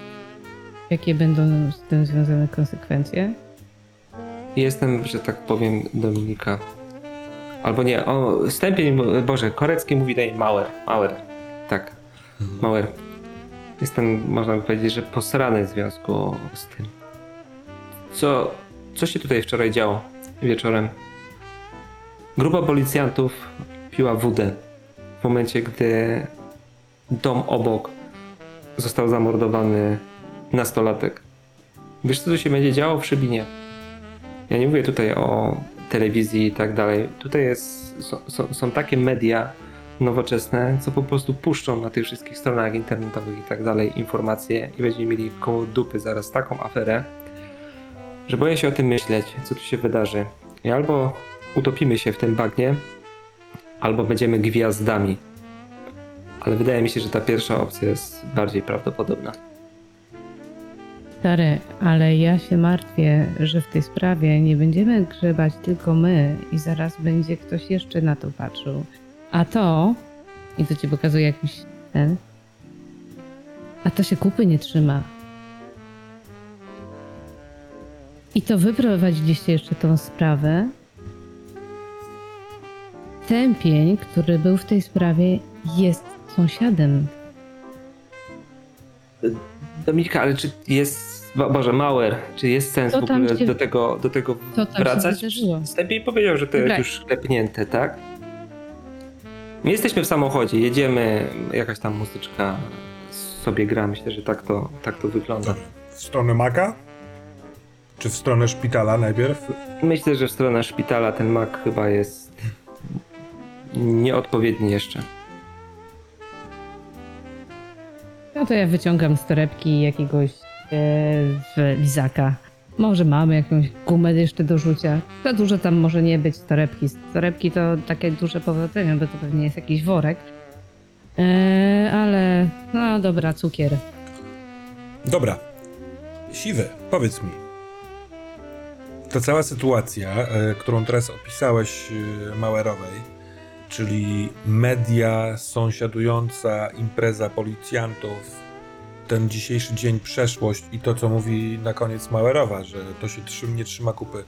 Jakie będą z tym związane konsekwencje? Jestem, że tak powiem, Dominika. Albo nie, o, Stępień, Boże, Korecki mówi tutaj Mauer, Mauer, tak, Mauer. Jestem, można by powiedzieć, że posrany w związku z tym. Co, co się tutaj wczoraj działo wieczorem? Grupa policjantów piła wódę w momencie, gdy dom obok został zamordowany nastolatek. Wiesz, co tu się będzie działo w Szybinie? Ja nie mówię tutaj o telewizji i tak dalej. Tutaj jest, są, są, są takie media nowoczesne, co po prostu puszczą na tych wszystkich stronach internetowych i tak dalej informacje i będziemy mieli koło dupy zaraz taką aferę, że boję się o tym myśleć, co tu się wydarzy. I albo utopimy się w tym bagnie, albo będziemy gwiazdami. Ale wydaje mi się, że ta pierwsza opcja jest bardziej prawdopodobna. Stary, ale ja się martwię, że w tej sprawie nie będziemy grzebać tylko my i zaraz będzie ktoś jeszcze na to patrzył. A to, i to ci pokazuje jakiś ten, a to się kupy nie trzyma. I to wy prowadziliście jeszcze tą sprawę. Tępień, który był w tej sprawie, jest sąsiadem Dominika, ale czy jest, Boże, Mauer, czy jest sens w ogóle się- do tego, do tego co tam się wracać? Lepiej powiedział, że to Dobra. jest już klepnięte, tak? My jesteśmy w samochodzie, jedziemy, jakaś tam muzyczka sobie gra, myślę, że tak to, tak to wygląda. W stronę Maka? Czy w stronę szpitala najpierw? Myślę, że w stronę szpitala ten mak chyba jest nieodpowiedni jeszcze. No to ja wyciągam z torebki jakiegoś w lizaka. Może mamy jakąś gumę jeszcze do rzucia. Za dużo tam może nie być torebki. Torebki to takie duże powodzenie, bo to pewnie jest jakiś worek. E, ale no dobra, cukier. Dobra. Siwy, powiedz mi. Ta cała sytuacja, e, którą teraz opisałeś e, czyli media, sąsiadująca impreza policjantów, ten dzisiejszy dzień przeszłość i to, co mówi na koniec Mauerowa, że to się trzym, nie trzyma kupy.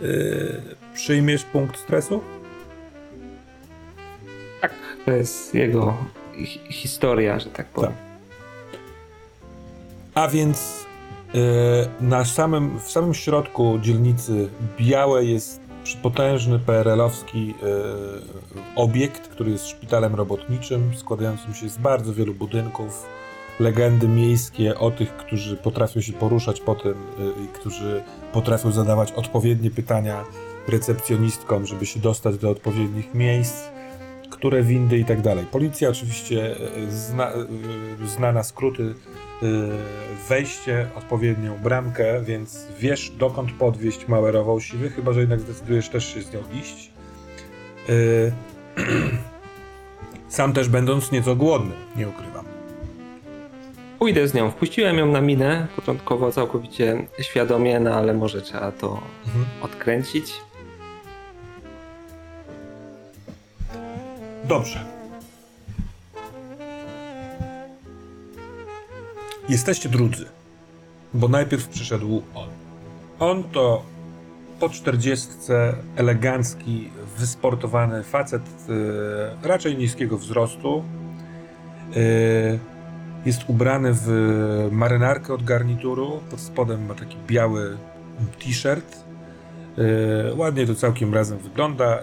Yy, przyjmiesz punkt stresu? Tak, to jest jego hi- historia, że tak powiem. A więc yy, na samym, w samym środku dzielnicy Białe jest potężny PRL-owski yy, obiekt, który jest szpitalem robotniczym, składającym się z bardzo wielu budynków. Legendy miejskie o tych, którzy potrafią się poruszać po tym yy, i którzy potrafią zadawać odpowiednie pytania recepcjonistkom, żeby się dostać do odpowiednich miejsc które windy i tak dalej. Policja oczywiście e, zna, e, zna na skróty wejście, odpowiednią bramkę, więc wiesz dokąd podwieźć Mauerową siwy, chyba że jednak zdecydujesz też się z nią iść. *clears throat* Sam też będąc nieco głodny, nie ukrywam. Pójdę z nią. Wpuściłem ją na minę, początkowo całkowicie świadomie, no ale może trzeba to Mhm. odkręcić. Dobrze. Jesteście drudzy, bo najpierw przyszedł on. On to po czterdziestce elegancki, wysportowany facet e, raczej niskiego wzrostu. E, jest ubrany w marynarkę od garnituru. Pod spodem ma taki biały t-shirt. E, ładnie to całkiem razem wygląda. E,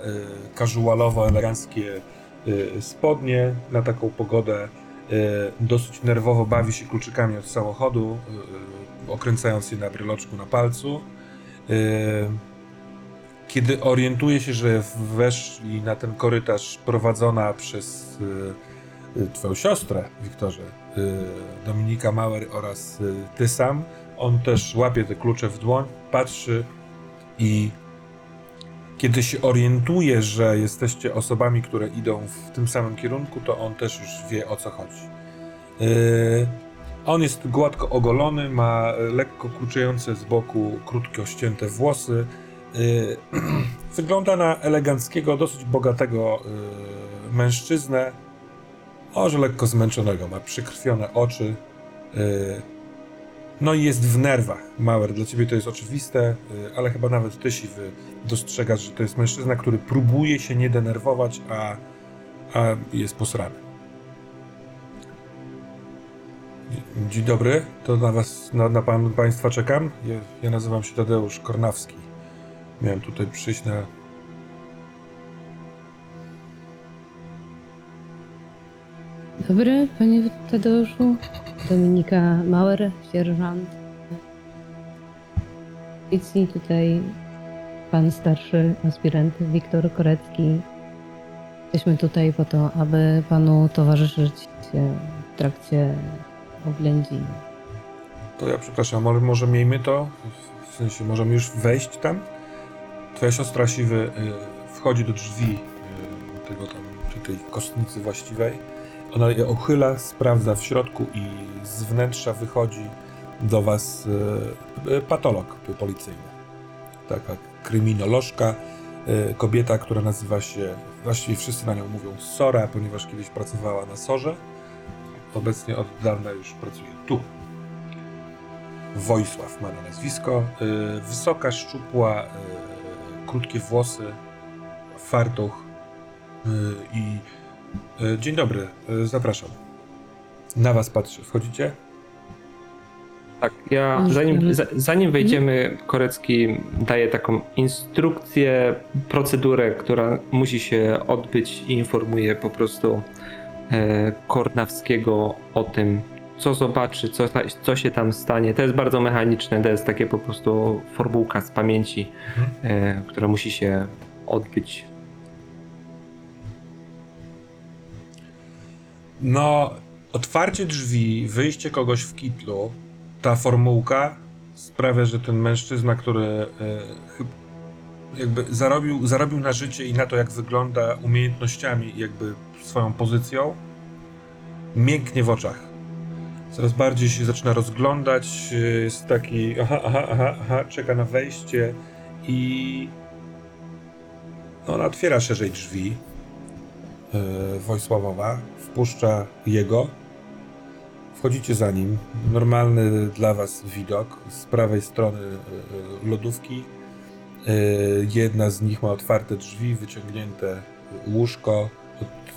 casualowo eleganckie e, spodnie na taką pogodę. Dosyć nerwowo bawi się kluczykami od samochodu, okręcając je na bryloczku na palcu. Kiedy orientuje się, że weszli na ten korytarz prowadzona przez twoją siostrę, Wiktorze, Dominika Mauer oraz e, ty sam, on też łapie te klucze w dłoń, patrzy i kiedy się orientuje, że jesteście osobami, które idą w tym samym kierunku, to on też już wie o co chodzi. Yy, on jest gładko ogolony, ma lekko kluczejące z boku krótko ścięte włosy. *clears throat* Wygląda na eleganckiego, dosyć bogatego mężczyznę. Może lekko zmęczonego, ma przykrwione oczy. Yy, no i jest w nerwach. Mauer, dla ciebie to jest oczywiste, y, ale chyba nawet ty siwy dostrzegasz, że to jest mężczyzna, który próbuje się nie denerwować, a, a jest posrany. Dzień dobry, to na was, na, na pan, państwa czekam. Ja, ja nazywam się Tadeusz Kornawski. Miałem tutaj przyjść na... Dobry, panie Tadeuszu. Dominika Mauer, sierżant. Policji tutaj pan starszy aspirant Wiktor Korecki. Jesteśmy tutaj po to, aby panu towarzyszyć w trakcie oględzin. To ja przepraszam, ale może miejmy to, w sensie możemy już wejść tam? Twoja siostra siwy y, wchodzi do drzwi y, tego tam, czy tej kostnicy właściwej. Ona je uchyla, sprawdza w środku i z wnętrza wychodzi do was y, y, patolog policyjny. Taka kryminolożka, y, kobieta, która nazywa się, właściwie wszyscy na nią mówią Sora, ponieważ kiedyś pracowała na Sorze. Obecnie od dawna już pracuje tu. Wojsław ma na nazwisko. Wysoka, szczupła, krótkie włosy, fartuch. I dzień dobry, y, zapraszam. Na was patrzy. Wchodzicie? Tak, ja Mhm. zanim, za, zanim wejdziemy, Korecki daje taką instrukcję, procedurę, która musi się odbyć i informuje po prostu e, Kornawskiego o tym, co zobaczy, co, co się tam stanie. To jest bardzo mechaniczne, to jest takie po prostu formułka z pamięci, e, która musi się odbyć. No, otwarcie drzwi, wyjście kogoś w kitlu, ta formułka sprawia, że ten mężczyzna, który e, jakby zarobił, zarobił na życie i na to, jak wygląda umiejętnościami jakby swoją pozycją, mięknie w oczach. Coraz bardziej się zaczyna rozglądać, e, jest taki aha, aha, aha, aha, czeka na wejście i ona otwiera szerzej drzwi e, Wojsławowa, wpuszcza jego. Wchodzicie za nim. Normalny dla was widok. Z prawej strony e, e, lodówki. E, Jedna z nich ma otwarte drzwi, wyciągnięte łóżko, ot-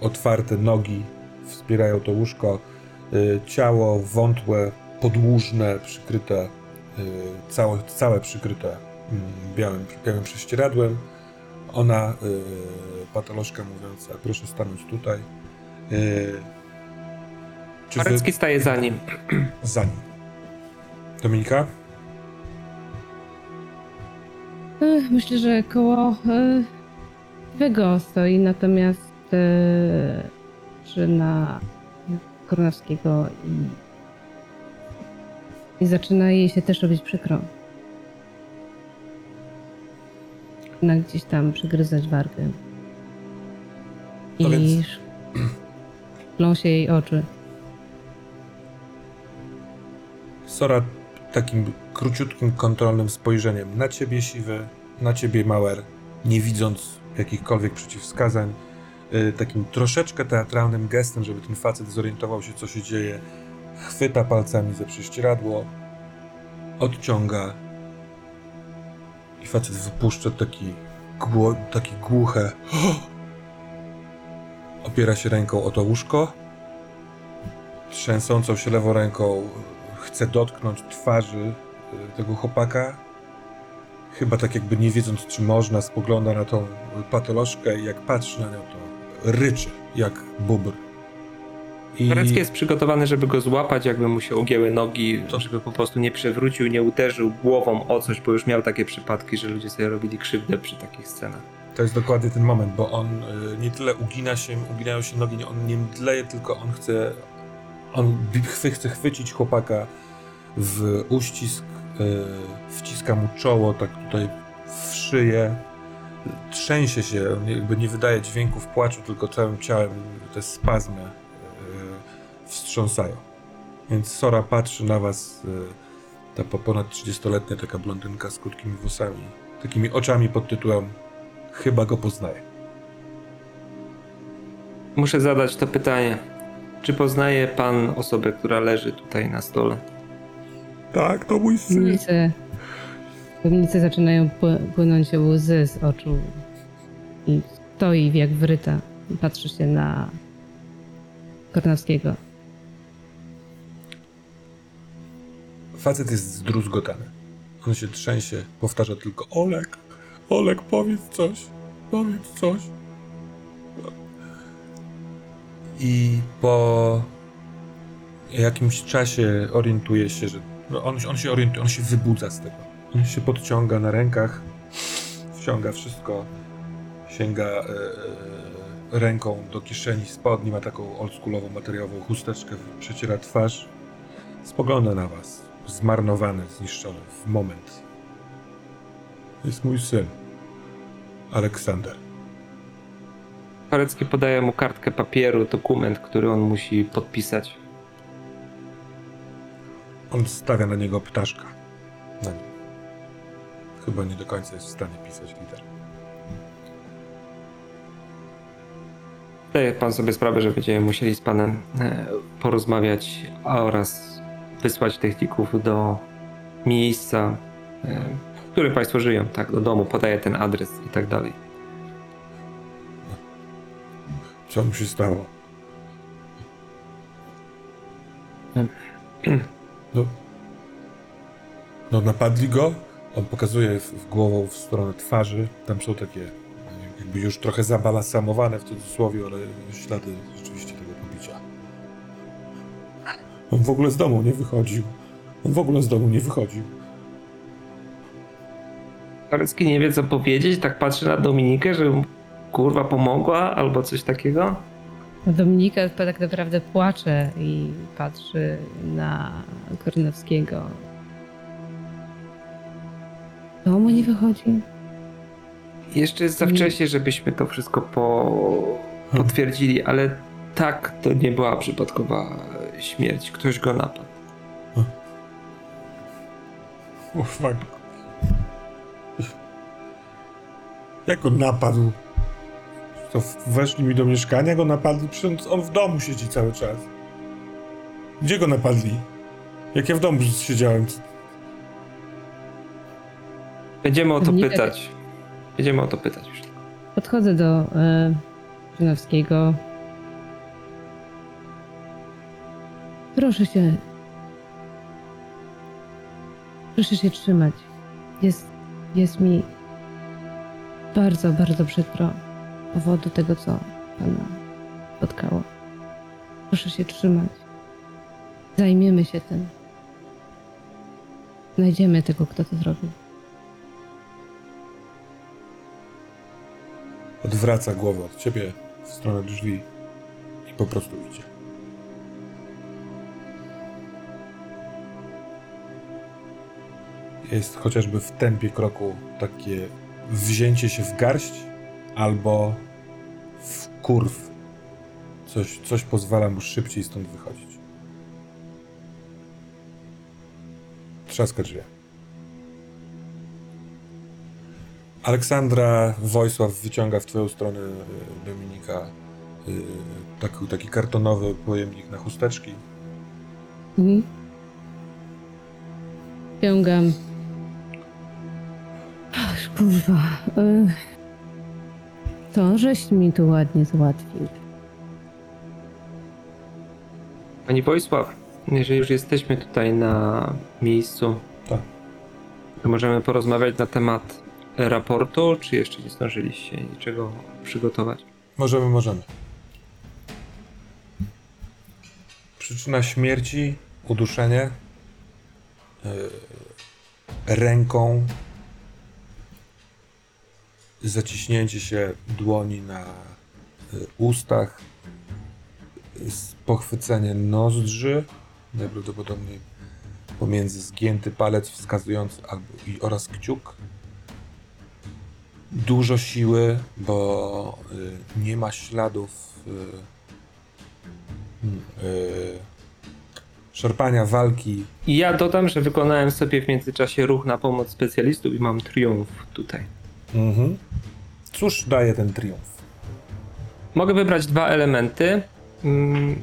otwarte nogi wspierają to łóżko. Ciało wątłe, podłużne, przykryte, całe, całe przykryte mm, białym, białym prześcieradłem. Ona, patolożka mówiąca, proszę stanąć tutaj. Y, czy wy staje za nim. za nim? Dominika? Ech, Myślę, że koło e, Wego stoi, natomiast e, czy na Kornowskiego i, i zaczyna jej się też robić przykro. Na gdzieś tam przygryzać wargę. I No więc- *clears throat* szklą się jej oczy. Sora takim króciutkim, kontrolnym spojrzeniem na ciebie, Siwy, na ciebie, Mauer, nie widząc jakichkolwiek przeciwwskazań, y, takim troszeczkę teatralnym gestem, żeby ten facet zorientował się, co się dzieje, chwyta palcami za prześcieradło, odciąga i facet wypuszcza taki, gło, taki głuche *gasps* opiera się ręką o to łóżko, trzęsącą się lewą ręką chce dotknąć twarzy y, tego chłopaka. Chyba tak jakby nie wiedząc, czy można, spogląda na tą patolożkę i jak patrzy na nią, to ryczy jak bubr. I jest przygotowany, żeby go złapać, jakby mu się ugięły nogi, To- żeby po prostu nie przewrócił, nie uderzył głową o coś, bo już miał takie przypadki, że ludzie sobie robili krzywdę przy takich scenach. To jest dokładnie ten moment, bo on y, nie tyle ugina się, uginają się nogi, on nie mdleje, tylko on chce, on chce chwycić chłopaka w uścisk, y, wciska mu czoło, tak tutaj w szyję, trzęsie się, jakby nie wydaje dźwięków płaczu, tylko całym ciałem te spazmy y, wstrząsają. Więc Sora patrzy na was, ta po ponad 30-letnia taka blondynka z krótkimi włosami, takimi oczami pod tytułem Chyba go poznaję. Muszę zadać to pytanie. Czy poznaje pan osobę, która leży tutaj na stole? Tak, to mój syn. Domnicy, domnicy zaczynają pły- płynąć łzy z oczu. I stoi jak wryta. i Patrzy się na Kornowskiego. Facet jest zdruzgotany. On się trzęsie, powtarza tylko Olek, Olek, powiedz coś, powiedz coś. I po jakimś czasie orientuje się, że no on, on się orientuje, on się wybudza z tego. On się podciąga na rękach, wciąga wszystko, sięga e, e, ręką do kieszeni spodni, ma taką oldschoolową materiałową chusteczkę, przeciera twarz, spogląda na was, zmarnowany, zniszczony w moment. Jest mój syn, Aleksander. Parecki podaje mu kartkę papieru, dokument, który on musi podpisać. On stawia na niego ptaszka. Na nim. Chyba nie do końca jest w stanie pisać liter. Zdaje pan sobie sprawę, że będziemy musieli z panem e, porozmawiać oraz wysłać techników do miejsca, e, którym państwo żyją, tak, do domu, podaje ten adres i tak dalej. Co mu się stało? No, no napadli go. On pokazuje w, w głową w stronę twarzy. Tam są takie jakby już trochę zabalasamowane w cudzysłowie, ale ślady rzeczywiście tego pobicia. On w ogóle z domu nie wychodził. On w ogóle z domu nie wychodził. Parecki nie wie co powiedzieć, tak patrzy na Dominikę, że mu kurwa pomogła albo coś takiego. Dominika tak naprawdę płacze i patrzy na Kornowskiego. Do domu nie wychodzi? Jeszcze jest za wcześnie, żebyśmy to wszystko po... potwierdzili, ale tak, to nie była przypadkowa śmierć. Ktoś go napadł. O fuck. Jak on napadł? To weszli mi do mieszkania, go napadli, przecież on w domu siedzi cały czas. Gdzie go napadli? Jak ja w domu siedziałem. Będziemy o to Nie pytać. Będziemy o to pytać już. Podchodzę do e, Żynowskiego. Proszę się. Proszę się trzymać. Jest, jest mi bardzo, bardzo przykro z powodu tego, co pana spotkało. Proszę się trzymać. Zajmiemy się tym. Znajdziemy tego, kto to zrobił. Odwraca głowę od ciebie w stronę drzwi i po prostu idzie. Jest chociażby w tempie kroku takie wzięcie się w garść albo w kurw. Coś, coś pozwala mu szybciej stąd wychodzić. Trzaska drzwi. Aleksandra Wojsław wyciąga w twoją stronę y, Dominika y, taki, taki kartonowy pojemnik na chusteczki. Mhm. Ciągam. Kurwa. To, żeś mi tu ładnie załatwił. Pani Wojsław, jeżeli już jesteśmy tutaj na miejscu, Tak. to możemy porozmawiać na temat raportu, czy jeszcze nie zdążyliście niczego przygotować? Możemy, możemy. Przyczyna śmierci, uduszenie y, ręką, zaciśnięcie się dłoni na y, ustach, pochwycenie nozdrzy, najprawdopodobniej pomiędzy zgięty palec wskazujący albo oraz kciuk. Dużo siły, bo y, nie ma śladów y, mm, y, szarpania walki. I ja dodam, że wykonałem sobie w międzyczasie ruch na pomoc specjalistów i mam triumf tutaj. Mhm. Cóż daje ten triumf? Mogę wybrać dwa elementy. Mm,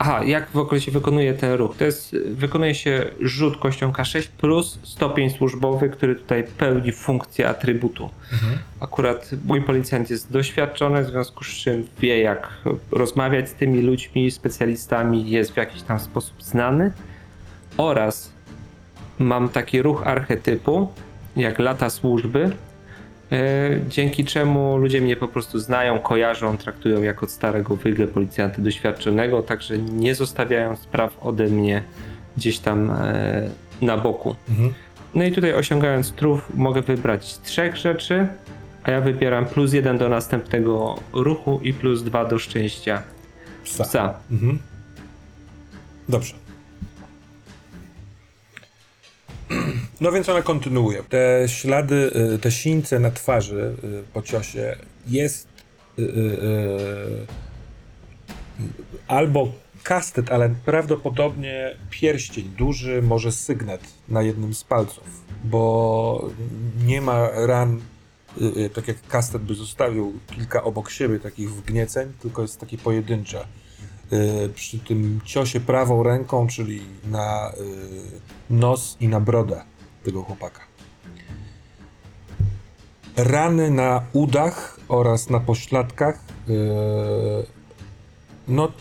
Aha, jak w ogóle się wykonuje ten ruch? To jest, wykonuje się rzut kością K6 plus stopień służbowy, który tutaj pełni funkcję atrybutu. Akurat mój policjant jest doświadczony, w związku z czym wie jak rozmawiać z tymi ludźmi, specjalistami, jest w jakiś tam sposób znany. Oraz mam taki ruch archetypu, jak lata służby, dzięki czemu ludzie mnie po prostu znają, kojarzą, traktują jako starego wygle policjanta doświadczonego, także nie zostawiają spraw ode mnie gdzieś tam e, na boku. Mhm. No i tutaj osiągając truf mogę wybrać trzech rzeczy, a ja wybieram plus jeden do następnego ruchu i plus dwa do szczęścia Psa. psa. Mhm. Dobrze. *clears throat* No więc ona kontynuuje. Te ślady, y, te sińce na twarzy y, po ciosie jest y, albo kastet, ale prawdopodobnie pierścień duży, może sygnet na jednym z palców, bo nie ma ran, tak jak kastet by zostawił kilka obok siebie takich wgnieceń, tylko jest takie pojedyncze. Y, przy tym ciosie prawą ręką, czyli na y, nos i na brodę tego chłopaka. Rany na udach oraz na pośladkach. y, no,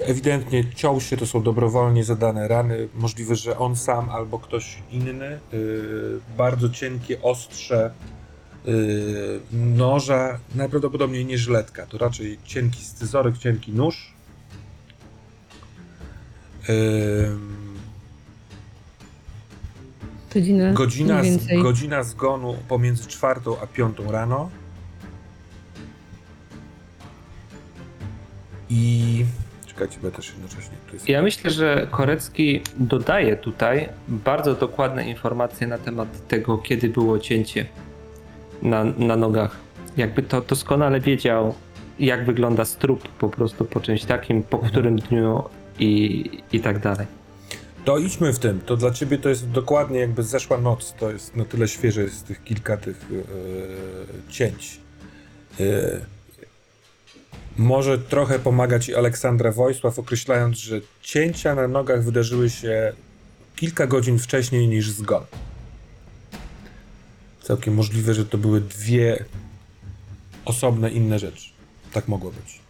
ewidentnie ciął się, to są dobrowolnie zadane rany. Możliwe, że on sam albo ktoś inny. bardzo cienkie ostrze noża, najprawdopodobniej nie żyletka, to raczej cienki scyzoryk, cienki nóż. Ym, Godzina, z, godzina zgonu pomiędzy czwartą a piątą rano. I. Czekajcie, bo ja też jednocześnie tu jest. Ja myślę, że Korecki dodaje tutaj bardzo dokładne informacje na temat tego, kiedy było cięcie na, na nogach. Jakby to doskonale wiedział, jak wygląda strup po prostu po czymś takim, po którym dniu i, i tak dalej. To idźmy w tym. To dla ciebie to jest dokładnie jakby zeszła noc. To jest na tyle świeże jest tych kilka tych yy, cięć. Yy, Może trochę pomaga ci Aleksandra Wojsław, określając, że cięcia na nogach wydarzyły się kilka godzin wcześniej niż zgon. Całkiem możliwe, że to były dwie osobne inne rzeczy. Tak mogło być.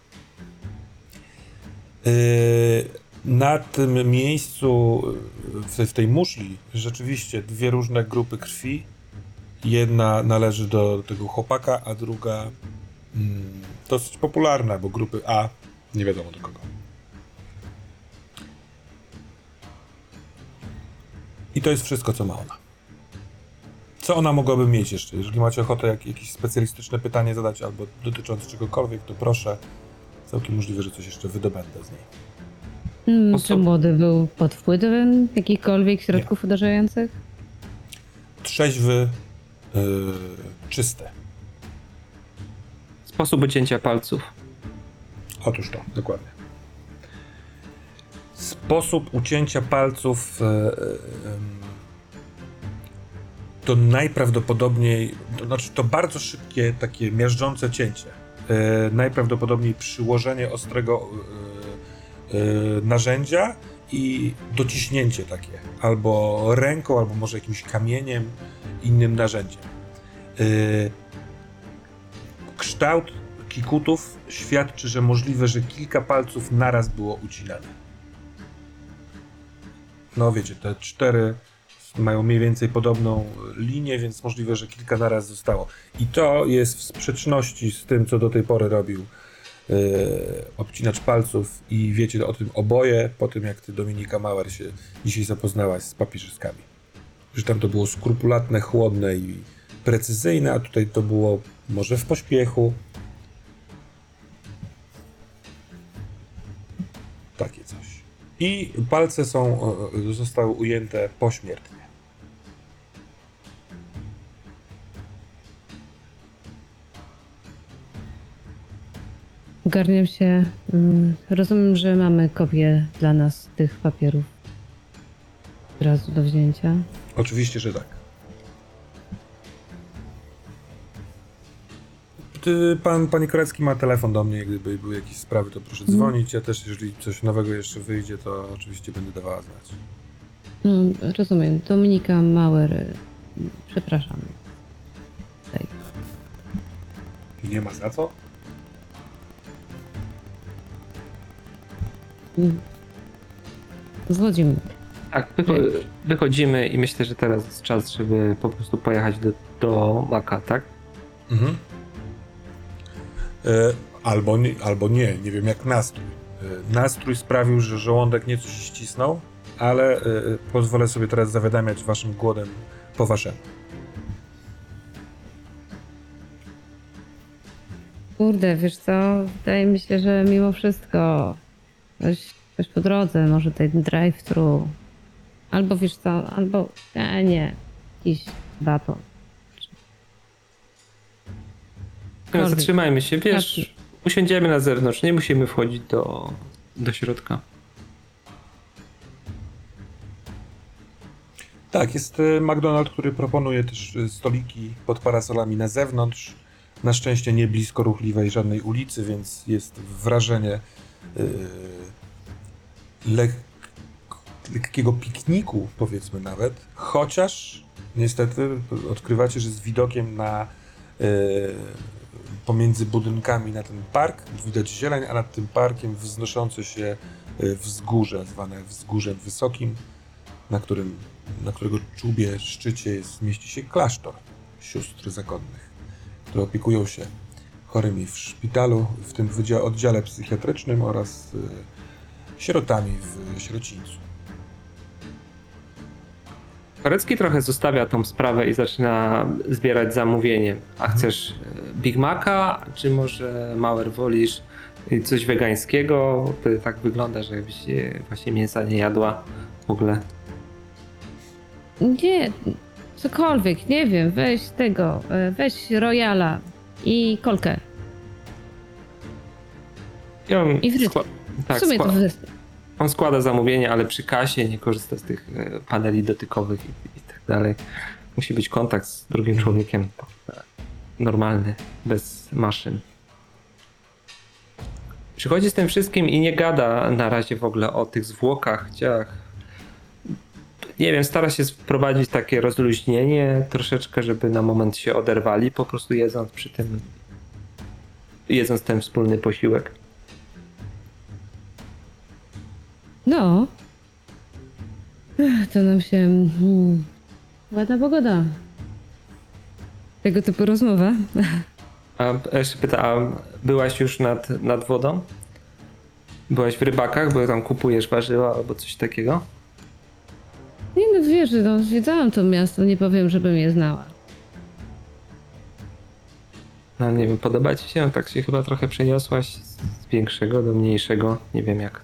Yy, na tym miejscu, w, tej muszli, rzeczywiście dwie różne grupy krwi. Jedna należy do tego chłopaka, a druga mm, dosyć popularna, bo grupy A nie wiadomo do kogo. I to jest wszystko, co ma ona. Co ona mogłaby mieć jeszcze? Jeżeli macie ochotę jak, jakieś specjalistyczne pytanie zadać albo dotyczące czegokolwiek, to proszę. Całkiem możliwe, że coś jeszcze wydobędę z niej. Mm, Oso- Czy młody był pod wpływem jakichkolwiek środków uderzających? Trzeźwy, yy, czyste. Sposób ucięcia palców. Otóż to, dokładnie. Sposób ucięcia palców e, e, em, to najprawdopodobniej, to znaczy to bardzo szybkie, takie miażdżące cięcie. E, najprawdopodobniej przyłożenie ostrego e, e, narzędzia i dociśnięcie takie. Albo ręką, albo może jakimś kamieniem, innym narzędziem. Kształt kikutów świadczy, że możliwe, że kilka palców naraz było ucinane. No wiecie, te cztery mają mniej więcej podobną linię, więc możliwe, że kilka naraz zostało. I to jest w sprzeczności z tym, co do tej pory robił yy, obcinacz palców i wiecie o tym oboje, po tym jak ty Dominika Mauer się dzisiaj zapoznałaś z papieżyskami. Że tam to było skrupulatne, chłodne i precyzyjne, a tutaj to było może w pośpiechu, Takie coś. I palce są, e, zostały ujęte pośmiertnie. Ogarniam się. mm, Rozumiem, że mamy kopię dla nas tych papierów. Od razu do wzięcia. Oczywiście, że tak. Ty, pan, panie Korecki ma telefon do mnie, gdyby były jakieś sprawy, to proszę dzwonić. Ja też, jeżeli coś nowego jeszcze wyjdzie, to oczywiście będę dawała znać. Mm, Rozumiem. Dominika Mauer. Przepraszam. Tutaj. Nie ma za co? Zwodzimy. Tak, wycho- wychodzimy i myślę, że teraz jest czas, żeby po prostu pojechać do, do Maka, tak? Mhm. E, albo, nie, albo nie, nie wiem jak nastrój. E, nastrój sprawił, że żołądek nieco się ścisnął, ale e, pozwolę sobie teraz zawiadamiać waszym głodem po waszemu. Kurde, wiesz co? Wydaje mi się, że mimo wszystko coś, coś po drodze, może ten drive-thru. Albo wiesz co, albo a nie, jakiś baton. No, zatrzymajmy się, wiesz, Jaki? usiądziemy na zewnątrz, nie musimy wchodzić do, do środka. Tak, jest e, McDonald's, który proponuje też e, stoliki pod parasolami na zewnątrz. Na szczęście nie blisko ruchliwej żadnej ulicy, więc jest wrażenie e, lek, lekkiego pikniku, powiedzmy nawet. Chociaż niestety odkrywacie, że z widokiem na e, pomiędzy budynkami na ten park widać zieleń, a nad tym parkiem wznoszące się e, wzgórze, zwane wzgórzem wysokim na, którym, na którego czubie, szczycie jest, mieści się klasztor sióstr zakonnych, które opiekują się chorymi w szpitalu, w tym oddziale psychiatrycznym oraz y, sierotami w sierocińcu. Korecki trochę zostawia tą sprawę i zaczyna zbierać zamówienie. A chcesz e, Big Maca, czy może Mauer wolisz coś wegańskiego? To tak wygląda, że jakbyś e, właśnie mięsa nie jadła w ogóle. Nie, cokolwiek, nie wiem, weź tego, weź Royala i kolkę. I on, I skła- w tak, sumie to skła- wy... on składa zamówienie, ale przy kasie nie korzysta z tych e, paneli dotykowych i, i tak dalej. Musi być kontakt z drugim człowiekiem. e, Normalny, bez maszyn. Przychodzi z tym wszystkim i nie gada na razie w ogóle o tych zwłokach, ciach. Nie wiem, stara się wprowadzić takie rozluźnienie troszeczkę, żeby na moment się oderwali, po prostu jedząc przy tym, jedząc ten wspólny posiłek. No. Ech, To nam się. Mm, ładna pogoda. Tego typu rozmowa. A jeszcze pyta, a byłaś już nad, nad wodą? Byłaś w rybakach, bo tam kupujesz warzywa albo coś takiego? Nie no wiesz, no, zwiedzałam to miasto, nie powiem, żebym je znała. No nie wiem, podoba ci się? Tak się chyba trochę przeniosłaś z większego do mniejszego. Nie wiem jak.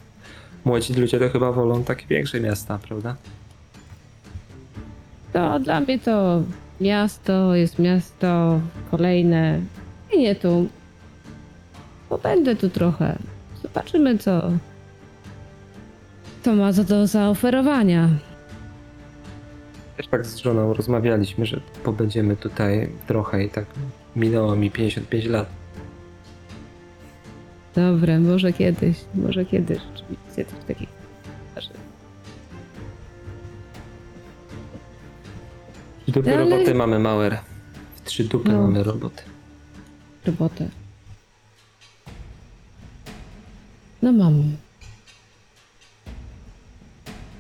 Młodzi ludzie to chyba wolą takie większe miasta, prawda? To dla mnie to miasto jest miasto kolejne. I nie tu. Bo będę tu trochę. Zobaczymy, co to ma za do zaoferowania. Też tak z żoną rozmawialiśmy, że pobędziemy tutaj trochę i tak minęło mi 55 lat. Dobre, może kiedyś, może kiedyś rzeczywiście coś takiego wydarzy. I dopiero Ale- roboty mamy małe. W trzy dupy No. mamy roboty. robotę. No mam.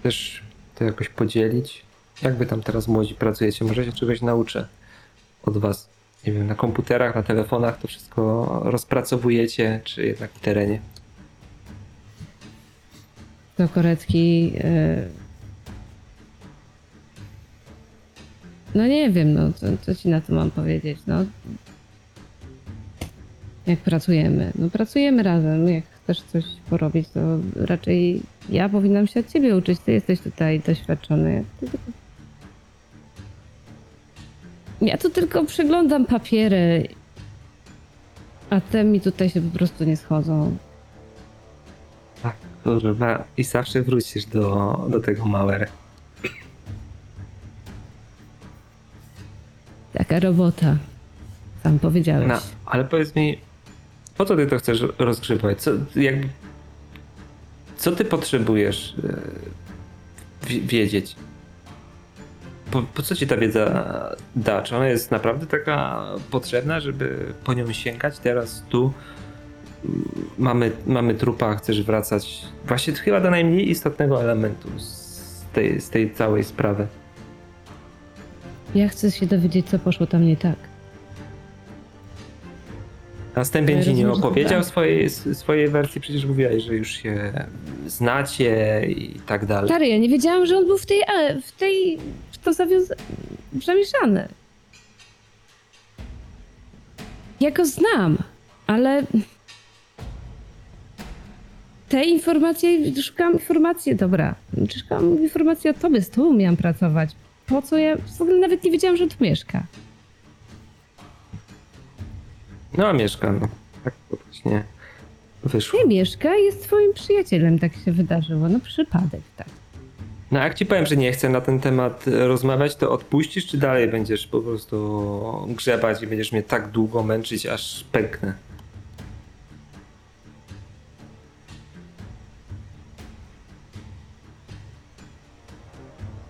Też to jakoś podzielić. Jak wy tam teraz młodzi pracujecie? Może się czegoś nauczę od was. Nie wiem, na komputerach, na telefonach to wszystko rozpracowujecie, czy jednak w terenie? To Korecki. e, No nie wiem, no co, co ci na to mam powiedzieć, no. Jak pracujemy? No pracujemy razem. Jak chcesz coś porobić, to raczej ja powinnam się od ciebie uczyć. Ty jesteś tutaj doświadczony. Ty tylko- Ja tu tylko przeglądam papiery, a te mi tutaj się po prostu nie schodzą. Tak, kurwa. I zawsze wrócisz do, do tego Mauer. Taka robota. Sam powiedziałeś. No, ale powiedz mi, po co ty to chcesz rozgrzewać? Co, jakby, co ty potrzebujesz wi- wiedzieć? Po, po co ci ta wiedza da? Czy ona jest naprawdę taka potrzebna, żeby po nią sięgać teraz tu? mm, Mamy, mamy trupa, chcesz wracać. Właśnie chyba do najmniej istotnego elementu z tej, z tej całej sprawy. Ja chcę się dowiedzieć, co poszło tam nie tak. Następnie ci nie rozumiem, że opowiedział tak. swojej, swojej wersji, przecież mówiłaś, że już się znacie i tak dalej. Stary, ja nie wiedziałam, że on był w tej, ale w tej, w to zawiąza... zamieszany. Ja go znam, ale te informacje, szukałam informacji, dobra, szukałam informacji o tobie, z tobą miałam pracować. Po co ja, w ogóle nawet nie wiedziałam, że tu mieszka. No a mieszka, no. Tak właśnie wyszło. Nie mieszka, jest twoim przyjacielem, tak się wydarzyło, no przypadek, tak. No jak ci powiem, że nie chcę na ten temat rozmawiać, to odpuścisz, czy dalej będziesz po prostu grzebać i będziesz mnie tak długo męczyć, aż pęknę?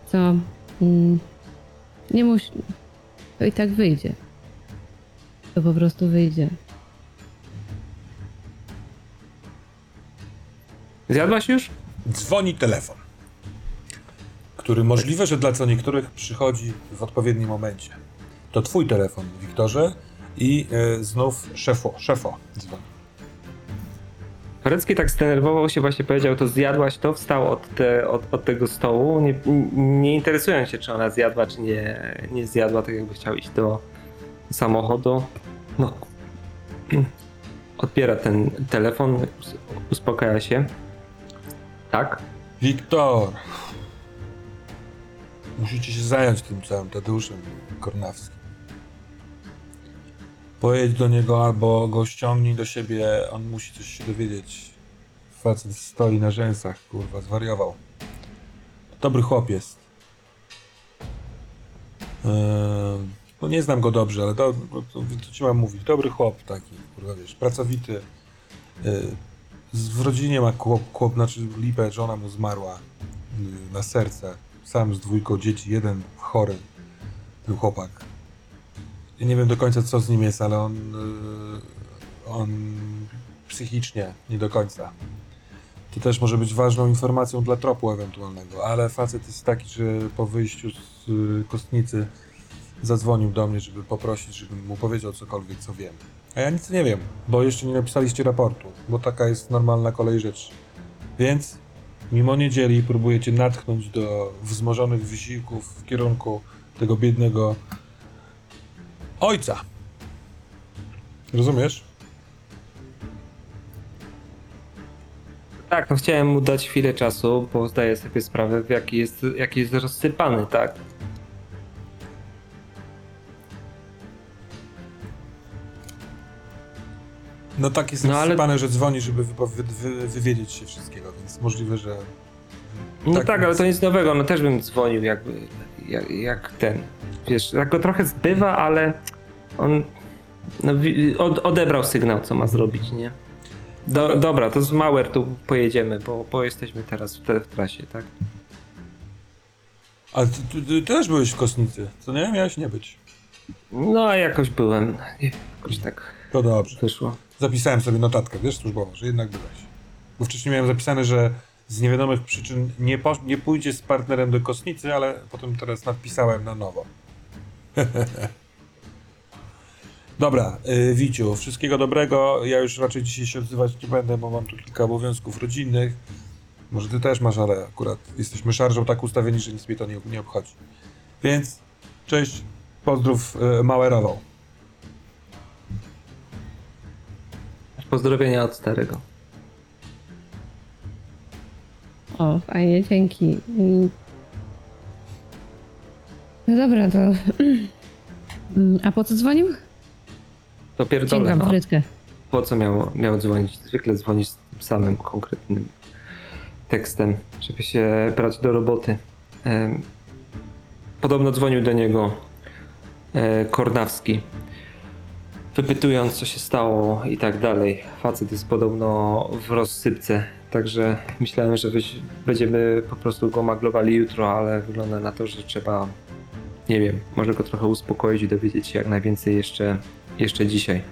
Co? Mm, nie musi. To i tak wyjdzie. To po prostu wyjdzie. Zjadłaś już? Dzwoni telefon, który możliwe, że dla co niektórych przychodzi w odpowiednim momencie. To twój telefon, Wiktorze, i e, znów szefo, szefo dzwoni. Korecki tak zdenerwował się, właśnie powiedział, to zjadłaś to, wstał od, te, od, od tego stołu, nie, nie interesując się, czy ona zjadła, czy nie, nie zjadła, tak jakby chciał iść do samochodu. No, odbiera ten telefon, uspokaja się. Tak? Wiktor! Musicie się zająć tym całym Tadeuszem Kornawskim. Pojedź do niego albo go ściągnij do siebie, on musi coś się dowiedzieć. Facet stoi na rzęsach, kurwa, zwariował. Dobry chłop jest. No nie znam go dobrze, ale to, to, to, ci mam mówić. Dobry chłop taki, kurwa, wiesz, pracowity. Z- w rodzinie ma kłop, kłop znaczy lipę, żona mu zmarła y, na serce. Sam z dwójką dzieci, jeden chory, ten chłopak. I nie wiem do końca co z nim jest, ale on, y, on psychicznie nie do końca. To też może być ważną informacją dla tropu ewentualnego, ale facet jest taki, że po wyjściu z y, kostnicy zadzwonił do mnie, żeby poprosić, żebym mu powiedział cokolwiek, co wiem. A ja nic nie wiem, bo jeszcze nie napisaliście raportu, bo taka jest normalna kolej rzeczy. Więc mimo niedzieli próbujecie natchnąć do wzmożonych wysiłków w kierunku tego biednego ojca. Rozumiesz? Tak, no chciałem mu dać chwilę czasu, bo zdaję sobie sprawę, w jaki jest, jaki jest rozsypany, tak? No tak jest No, ale- że dzwoni, żeby wy, wy, wywiedzieć się wszystkiego, więc możliwe, że... No tak, Tak, ale to nic nowego, no też bym dzwonił jakby, jak, jak ten, wiesz, tak go trochę zbywa, ale on no, od, odebrał sygnał, co ma zrobić, nie? Do, dobra, to z Mauer tu pojedziemy, bo, bo jesteśmy teraz w, te, w trasie, tak? Ale ty, ty, ty też byłeś w kostnicy, co nie? Miałeś nie być. No, jakoś byłem, jakoś tak To dobrze. wyszło. Zapisałem sobie notatkę, wiesz, służbowo, że jednak byłeś. Bo wcześniej miałem zapisane, że z niewiadomych przyczyn nie, nie pójdzie z partnerem do kostnicy, ale potem teraz nadpisałem na nowo. *laughs* Dobra, y, Wiciu, wszystkiego dobrego. Ja już raczej dzisiaj się odzywać nie będę, bo mam tu kilka obowiązków rodzinnych. Może ty też masz, ale akurat jesteśmy szarżą tak ustawieni, że nic mnie to nie, nie obchodzi. Więc cześć, pozdrów y, Mauerową. Pozdrowienia od starego. O, fajnie, dzięki. Mm. No dobra, to... Mm, *clears throat* A po co dzwonił? To pierdolę, Sięgam no. frytkę. Po co miał, miał dzwonić? Zwykle dzwonić z tym samym konkretnym tekstem, żeby się brać do roboty. Em, Podobno dzwonił do niego e, Kornawski, wypytując co się stało i tak dalej. Facet jest podobno w rozsypce, także myślałem, że będziemy po prostu go maglowali jutro, ale wygląda na to, że trzeba, nie wiem, może go trochę uspokoić i dowiedzieć się jak najwięcej jeszcze, jeszcze dzisiaj.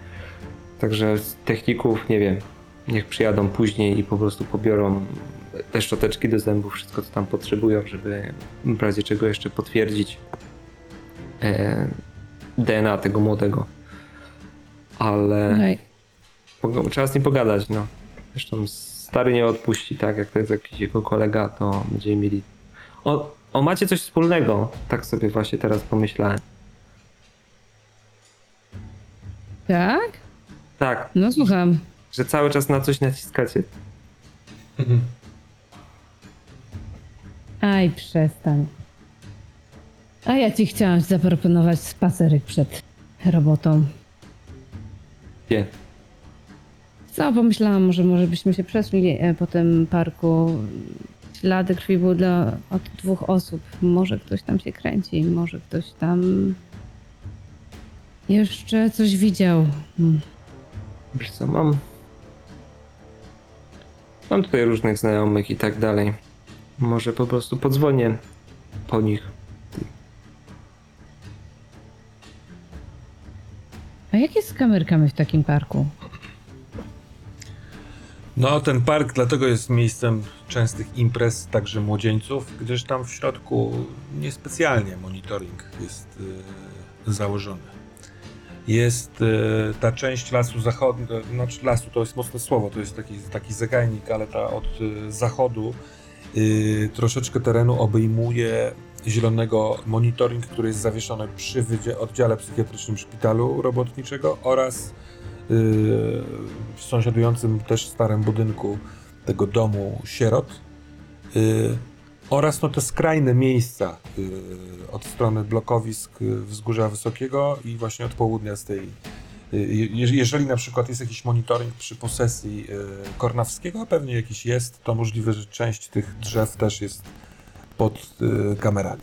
Także z techników, nie wiem, niech przyjadą później i po prostu pobiorą te szczoteczki do zębów, wszystko co tam potrzebują, żeby w razie czego jeszcze potwierdzić e, DNA tego młodego. Ale pogo- trzeba z nim pogadać, no. Zresztą stary nie odpuści, tak? Jak to jest jakiś jego kolega, to będziemy mieli... O, o macie coś wspólnego, tak sobie właśnie teraz pomyślałem. tak? Tak, No słucham. że cały czas na coś naciskacie. Aj, przestań. A ja ci chciałam zaproponować spacerek przed robotą. Gdzie? Co, pomyślałam, może, może byśmy się przeszli e, po tym parku. Ślady krwi były dla, od dwóch osób. Może ktoś tam się kręci, może ktoś tam jeszcze coś widział. Hmm. Wiesz co, mam... Mam tutaj różnych znajomych i tak dalej. Może po prostu podzwonię po nich. A jak jest z kamerkami w takim parku? No, ten park dlatego jest miejscem częstych imprez, także młodzieńców, gdyż tam w środku niespecjalnie monitoring jest y, założony. Jest y, ta część lasu zachodniego, znaczy lasu to jest mocne słowo, to jest taki, taki zagajnik, ale ta od y, zachodu troszeczkę terenu obejmuje zielonego monitoring, który jest zawieszony przy wydzie- oddziale psychiatrycznym szpitalu robotniczego oraz w sąsiadującym też starym budynku tego domu sierot y, oraz no te skrajne miejsca y, od strony blokowisk Wzgórza Wysokiego i właśnie od południa z tej je- jeżeli na przykład jest jakiś monitoring przy posesji Kornawskiego, a pewnie jakiś jest, to możliwe, że część tych drzew też jest pod y, kamerami.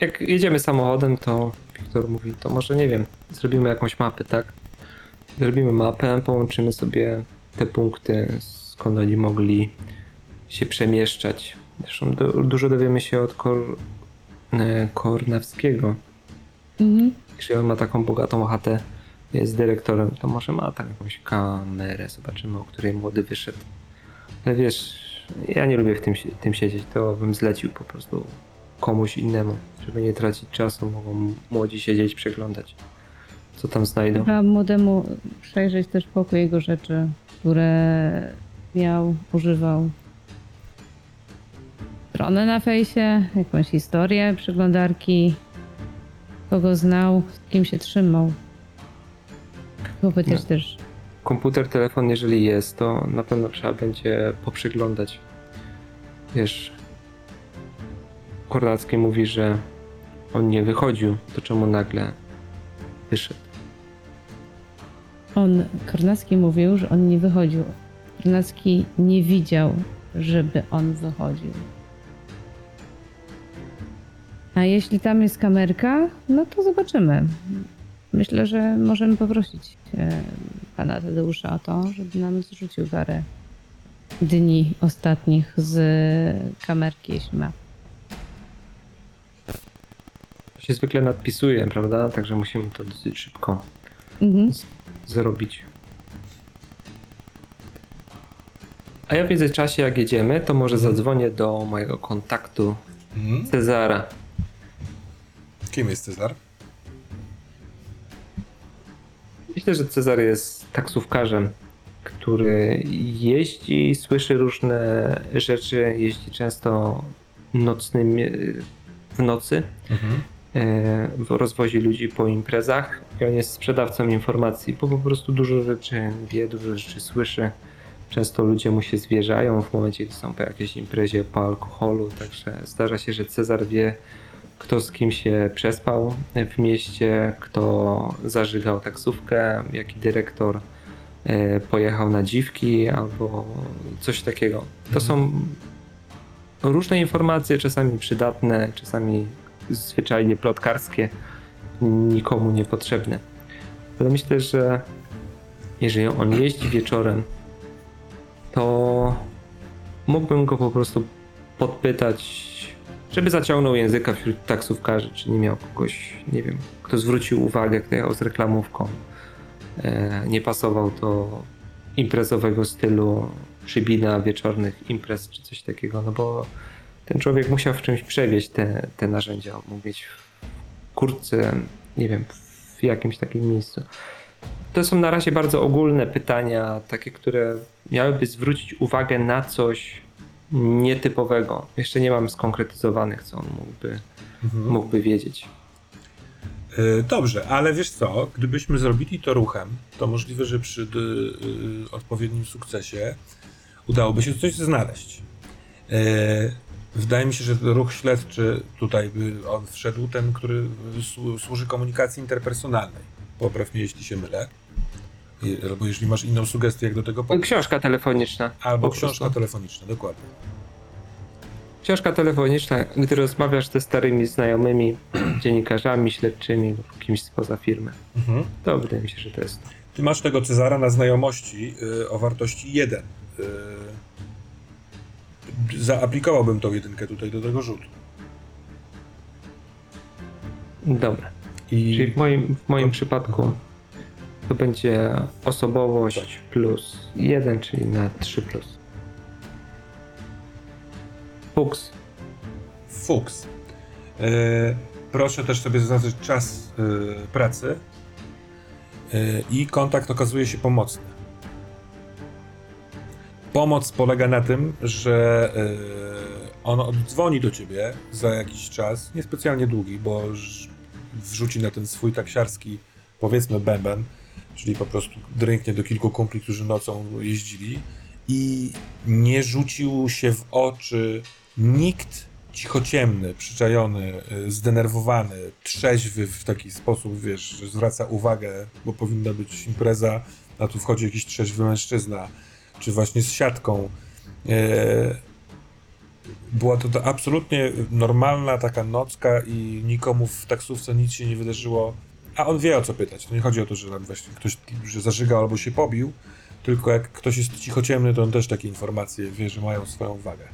Jak jedziemy samochodem, to Wiktor mówi, to może nie wiem, zrobimy jakąś mapę, tak? Zrobimy mapę, połączymy sobie te punkty, skąd oni mogli się przemieszczać. Zresztą do, dużo dowiemy się od Kor, e, Kornawskiego. Mhm. Jeśli on ma taką bogatą chatę, jest dyrektorem, to może ma tam jakąś kamerę. Zobaczymy, o której młody wyszedł. Ale wiesz, ja nie lubię w tym, tym siedzieć, to bym zlecił po prostu komuś innemu, żeby nie tracić czasu. Mogą młodzi siedzieć, przeglądać, co tam znajdą. Trzeba młodemu przejrzeć też pokój jego rzeczy, które miał, używał. Stronę na fejsie, jakąś historię przeglądarki, kogo znał, z kim się trzymał. Popytać No. też. Komputer, telefon, jeżeli jest, to na pewno trzeba będzie poprzyglądać. Wiesz, Kornacki mówi, że on nie wychodził, to czemu nagle wyszedł? On, Kornacki mówił, że on nie wychodził. Kornacki nie widział, żeby on wychodził. A jeśli tam jest kamerka, no to zobaczymy. Myślę, że możemy poprosić e, pana Tadeusza o to, żeby nam zrzucił parę dni ostatnich z kamerki, jeśli ma. To się zwykle nadpisuje, prawda? Także musimy to dosyć szybko Mhm. zrobić. A ja w międzyczasie, jak jedziemy, to może zadzwonię do mojego kontaktu Mhm. Cezara. Kim jest Cezar? Myślę, że Cezar jest taksówkarzem, który jeździ, słyszy różne rzeczy, jeździ często nocnymi, w nocy, Mhm. e, rozwozi ludzi po imprezach i on jest sprzedawcą informacji, bo po prostu dużo rzeczy wie, dużo rzeczy słyszy. Często ludzie mu się zwierzają w momencie, gdy są po jakiejś imprezie, po alkoholu, także zdarza się, że Cezar wie, kto z kim się przespał w mieście, kto zażygał taksówkę, jaki dyrektor e, pojechał na dziwki albo coś takiego. To są różne informacje, czasami przydatne, czasami zwyczajnie plotkarskie, nikomu niepotrzebne. Ale myślę, że jeżeli on jeździ wieczorem, to mógłbym go po prostu podpytać, żeby zaciągnął języka wśród taksówkarzy, czy nie miał kogoś, nie wiem, kto zwrócił uwagę, kto jechał z reklamówką. E, nie pasował do imprezowego stylu przybina wieczornych imprez, czy coś takiego, no bo ten człowiek musiał w czymś przewieźć te, te narzędzia. Mógł mieć w kurtce, nie wiem, w jakimś takim miejscu. To są na razie bardzo ogólne pytania, takie, które miałyby zwrócić uwagę na coś nietypowego. Jeszcze nie mam skonkretyzowanych, co on mógłby, mógłby wiedzieć. E, Dobrze, ale wiesz co, gdybyśmy zrobili to ruchem, to możliwe, że przy d- y, odpowiednim sukcesie udałoby się coś znaleźć. E, Wydaje mi się, że ruch śledczy tutaj by on wszedł, ten, który słu- służy komunikacji interpersonalnej. Popraw mnie, jeśli się mylę. Albo jeśli masz inną sugestię, jak do tego podejść. Książka telefoniczna. Albo książka telefoniczna, dokładnie. Książka telefoniczna, gdy rozmawiasz ze starymi znajomymi, *clears throat* dziennikarzami, śledczymi lub kimś spoza firmy. Mhm. To wydaje mi się, że to jest to. Ty masz tego Cezara na znajomości y, o wartości 1. Y, zaaplikowałbym tą jedynkę tutaj do tego rzutu. Dobra. Czyli I w moim, w moim przypadku to będzie osobowość plus 1, czyli na 3 plus. Fuchs. fuks. Y, proszę też sobie zaznaczyć czas y, pracy y, i kontakt okazuje się pomocny. Pomoc polega na tym, że y, on oddzwoni do ciebie za jakiś czas, niespecjalnie długi, bo wrzuci na ten swój taksiarski, powiedzmy, bęben, czyli po prostu dręknie do kilku kumpli, którzy nocą jeździli i nie rzucił się w oczy nikt cichociemny, przyczajony, y, zdenerwowany, trzeźwy w taki sposób, wiesz, zwraca uwagę, bo powinna być impreza, a tu wchodzi jakiś trzeźwy mężczyzna, czy właśnie z siatką. E, Była to, to absolutnie normalna taka nocka i nikomu w taksówce nic się nie wydarzyło A on wie o co pytać. To nie chodzi o to, że właśnie ktoś że zażygał albo się pobił, tylko jak ktoś jest cichociemny, to on też takie informacje wie, że mają swoją wagę.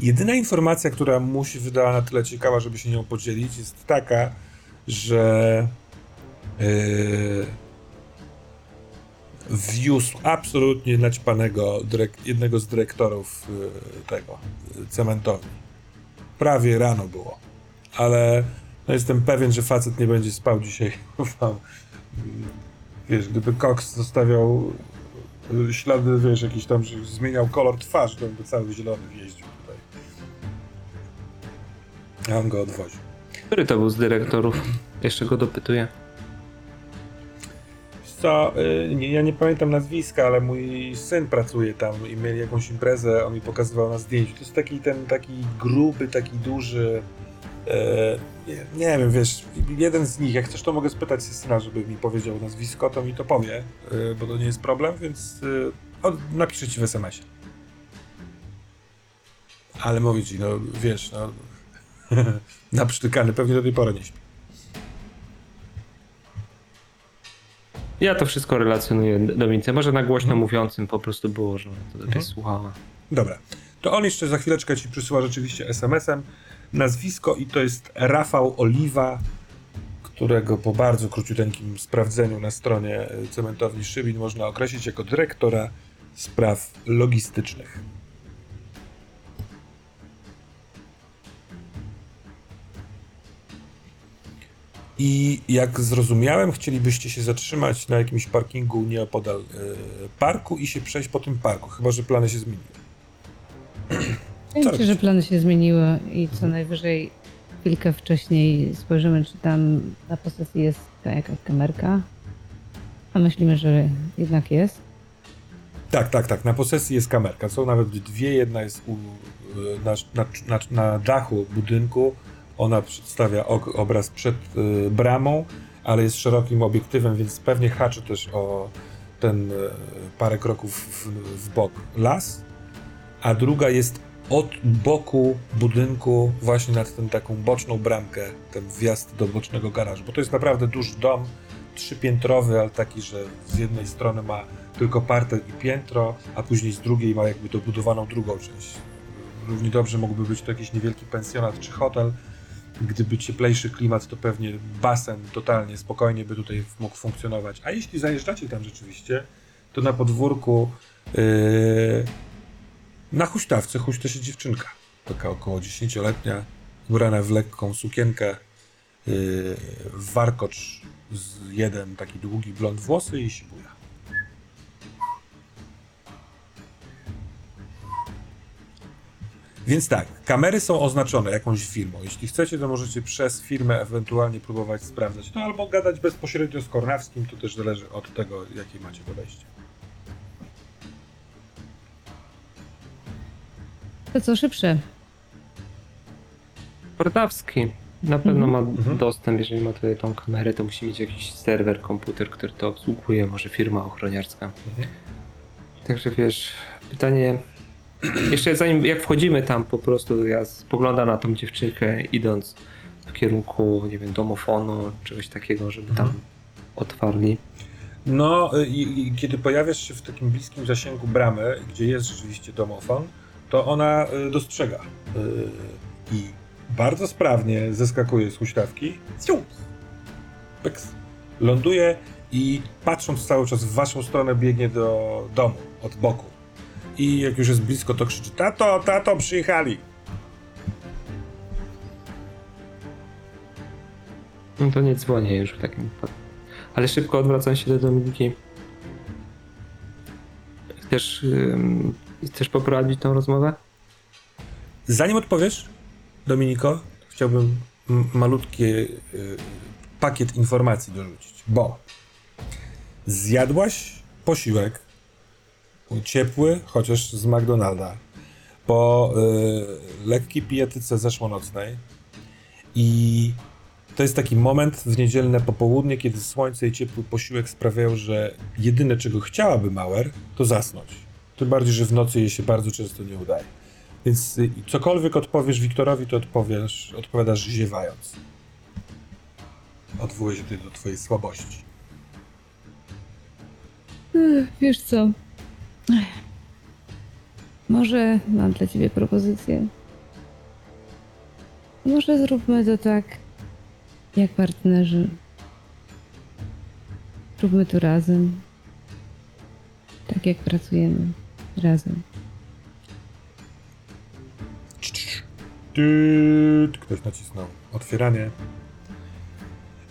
Jedyna informacja, która mu się wydała na tyle ciekawa, żeby się nią podzielić, jest taka, że yy, wiózł absolutnie naćpanego jednego z dyrektorów yy, tego yy, cementowni. Prawie rano było. Ale no jestem pewien, że facet nie będzie spał dzisiaj. *laughs* Wiesz, gdyby Cox zostawiał y, ślady, wiesz, jakiś tam, że zmieniał kolor twarzy, to by cały zielony jeździł tutaj. A on go odwoził. Który to był z dyrektorów? Jeszcze go dopytuję. Co, y, ja nie pamiętam nazwiska, ale mój syn pracuje tam i mieli jakąś imprezę, on mi pokazywał na zdjęciu. To jest taki ten taki gruby, taki duży. E, nie, nie wiem, wiesz, jeden z nich, jak chcesz, to mogę spytać syna, żeby mi powiedział nazwisko, to mi to powie, e, bo to nie jest problem, więc e, on napiszę ci w SMS-ie. Ale mówię ci, no wiesz, no, *laughs* naprztykany pewnie do tej pory nie śpi. Ja to wszystko relacjonuję Dominice. Może na głośno mówiącym po prostu było, że to lepiej słuchała. Dobra. To on jeszcze za chwileczkę ci przysyła rzeczywiście SMS-em nazwisko i to jest Rafał Oliwa, którego po bardzo króciuteńkim sprawdzeniu na stronie e, cementowni Szybin można określić jako dyrektora spraw logistycznych. I jak zrozumiałem, chcielibyście się zatrzymać na jakimś parkingu nieopodal e, parku i się przejść po tym parku, chyba że plany się zmieniły. Robicie? że plany się zmieniły i co najwyżej chwilkę wcześniej spojrzymy, czy tam na posesji jest ta jakaś kamerka. A myślimy, że jednak jest. Tak, tak, tak. Na posesji jest kamerka. Są nawet dwie. Jedna jest u, na, na, na, na dachu budynku. Ona przedstawia ok, obraz przed y, bramą, ale jest szerokim obiektywem, więc pewnie haczy też o ten y, parę kroków w, w bok las. A druga jest od boku budynku, właśnie nad tą taką boczną bramkę, ten wjazd do bocznego garażu. Bo to jest naprawdę duży dom, trzypiętrowy, ale taki, że z jednej strony ma tylko parter i piętro, a później z drugiej ma jakby dobudowaną drugą część. Równie dobrze mógłby być to jakiś niewielki pensjonat czy hotel. Gdyby cieplejszy klimat, to pewnie basen totalnie spokojnie by tutaj mógł funkcjonować. A jeśli zajeżdżacie tam rzeczywiście, to na podwórku yy, na huśtawce huśta się dziewczynka. Taka około 10-letnia, ubrana w lekką sukienkę, yy, warkocz z jeden taki długi blond włosy i sibuja. Więc tak, kamery są oznaczone jakąś firmą. Jeśli chcecie, to możecie przez firmę ewentualnie próbować sprawdzać. No albo gadać bezpośrednio z Kornawskim, to też zależy od tego, jakie macie podejście. To co szybsze. Portawski na pewno ma Mhm. dostęp, jeżeli ma tutaj tą kamerę, to musi mieć jakiś serwer, komputer, który to obsługuje, może firma ochroniarska. Mhm. Także wiesz, pytanie. Jeszcze zanim jak wchodzimy tam po prostu, ja spoglądam na tą dziewczynkę idąc w kierunku, nie wiem, domofonu, czegoś takiego, żeby tam Mhm. otwarli. No i, i kiedy pojawiasz się w takim bliskim zasięgu bramy, gdzie jest rzeczywiście domofon, to ona y, dostrzega. Y, I bardzo sprawnie zeskakuje z huśtawki. Pyks. Ląduje i patrząc cały czas w waszą stronę biegnie do domu od boku. I jak już jest blisko, to krzyczy: Tato, tato, przyjechali! No to nie dzwonię już w takim wypadku. Ale szybko odwracam się do Dominiki. Ym, chcesz poprowadzić tą rozmowę? Zanim odpowiesz, Dominiko, chciałbym malutki y, pakiet informacji dorzucić, bo zjadłaś posiłek ciepły, chociaż z McDonalda, po y, lekkiej pijatyce zeszłonocnej i to jest taki moment w niedzielne popołudnie, kiedy słońce i ciepły posiłek sprawiają, że jedyne czego chciałaby Mauer, to zasnąć. Tym bardziej, że w nocy jej się bardzo często nie udaje. Więc y, cokolwiek odpowiesz Wiktorowi, to odpowiesz, odpowiadasz ziewając. odwołuje się tutaj do twojej słabości. Wiesz co? Ech. Może mam dla ciebie propozycję. Może zróbmy to tak, jak partnerzy. Róbmy to razem. Tak jak pracujemy. Razem. Ktoś nacisnął otwieranie.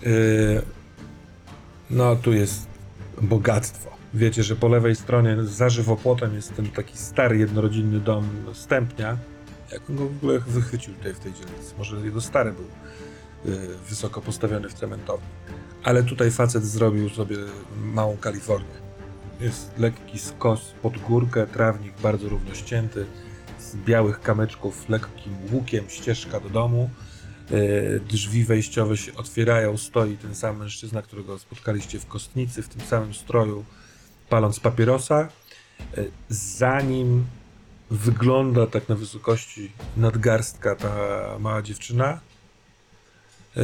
Yy, no, tu jest bogactwo. Wiecie, że po lewej stronie za żywopłotem jest ten taki stary, jednorodzinny dom Stępnia. Jak on go w ogóle wychwycił tutaj w tej dzielnicy? Może jego stary był yy, wysoko postawiony w cementowni. Ale tutaj facet zrobił sobie małą Kalifornię. Jest lekki skos pod górkę, trawnik bardzo równo ścięty z białych kamyczków lekkim łukiem ścieżka do domu. E, Drzwi wejściowe się otwierają, stoi ten sam mężczyzna, którego spotkaliście w kostnicy, w tym samym stroju, paląc papierosa. E, Za nim wygląda tak na wysokości nadgarstka ta mała dziewczyna. E,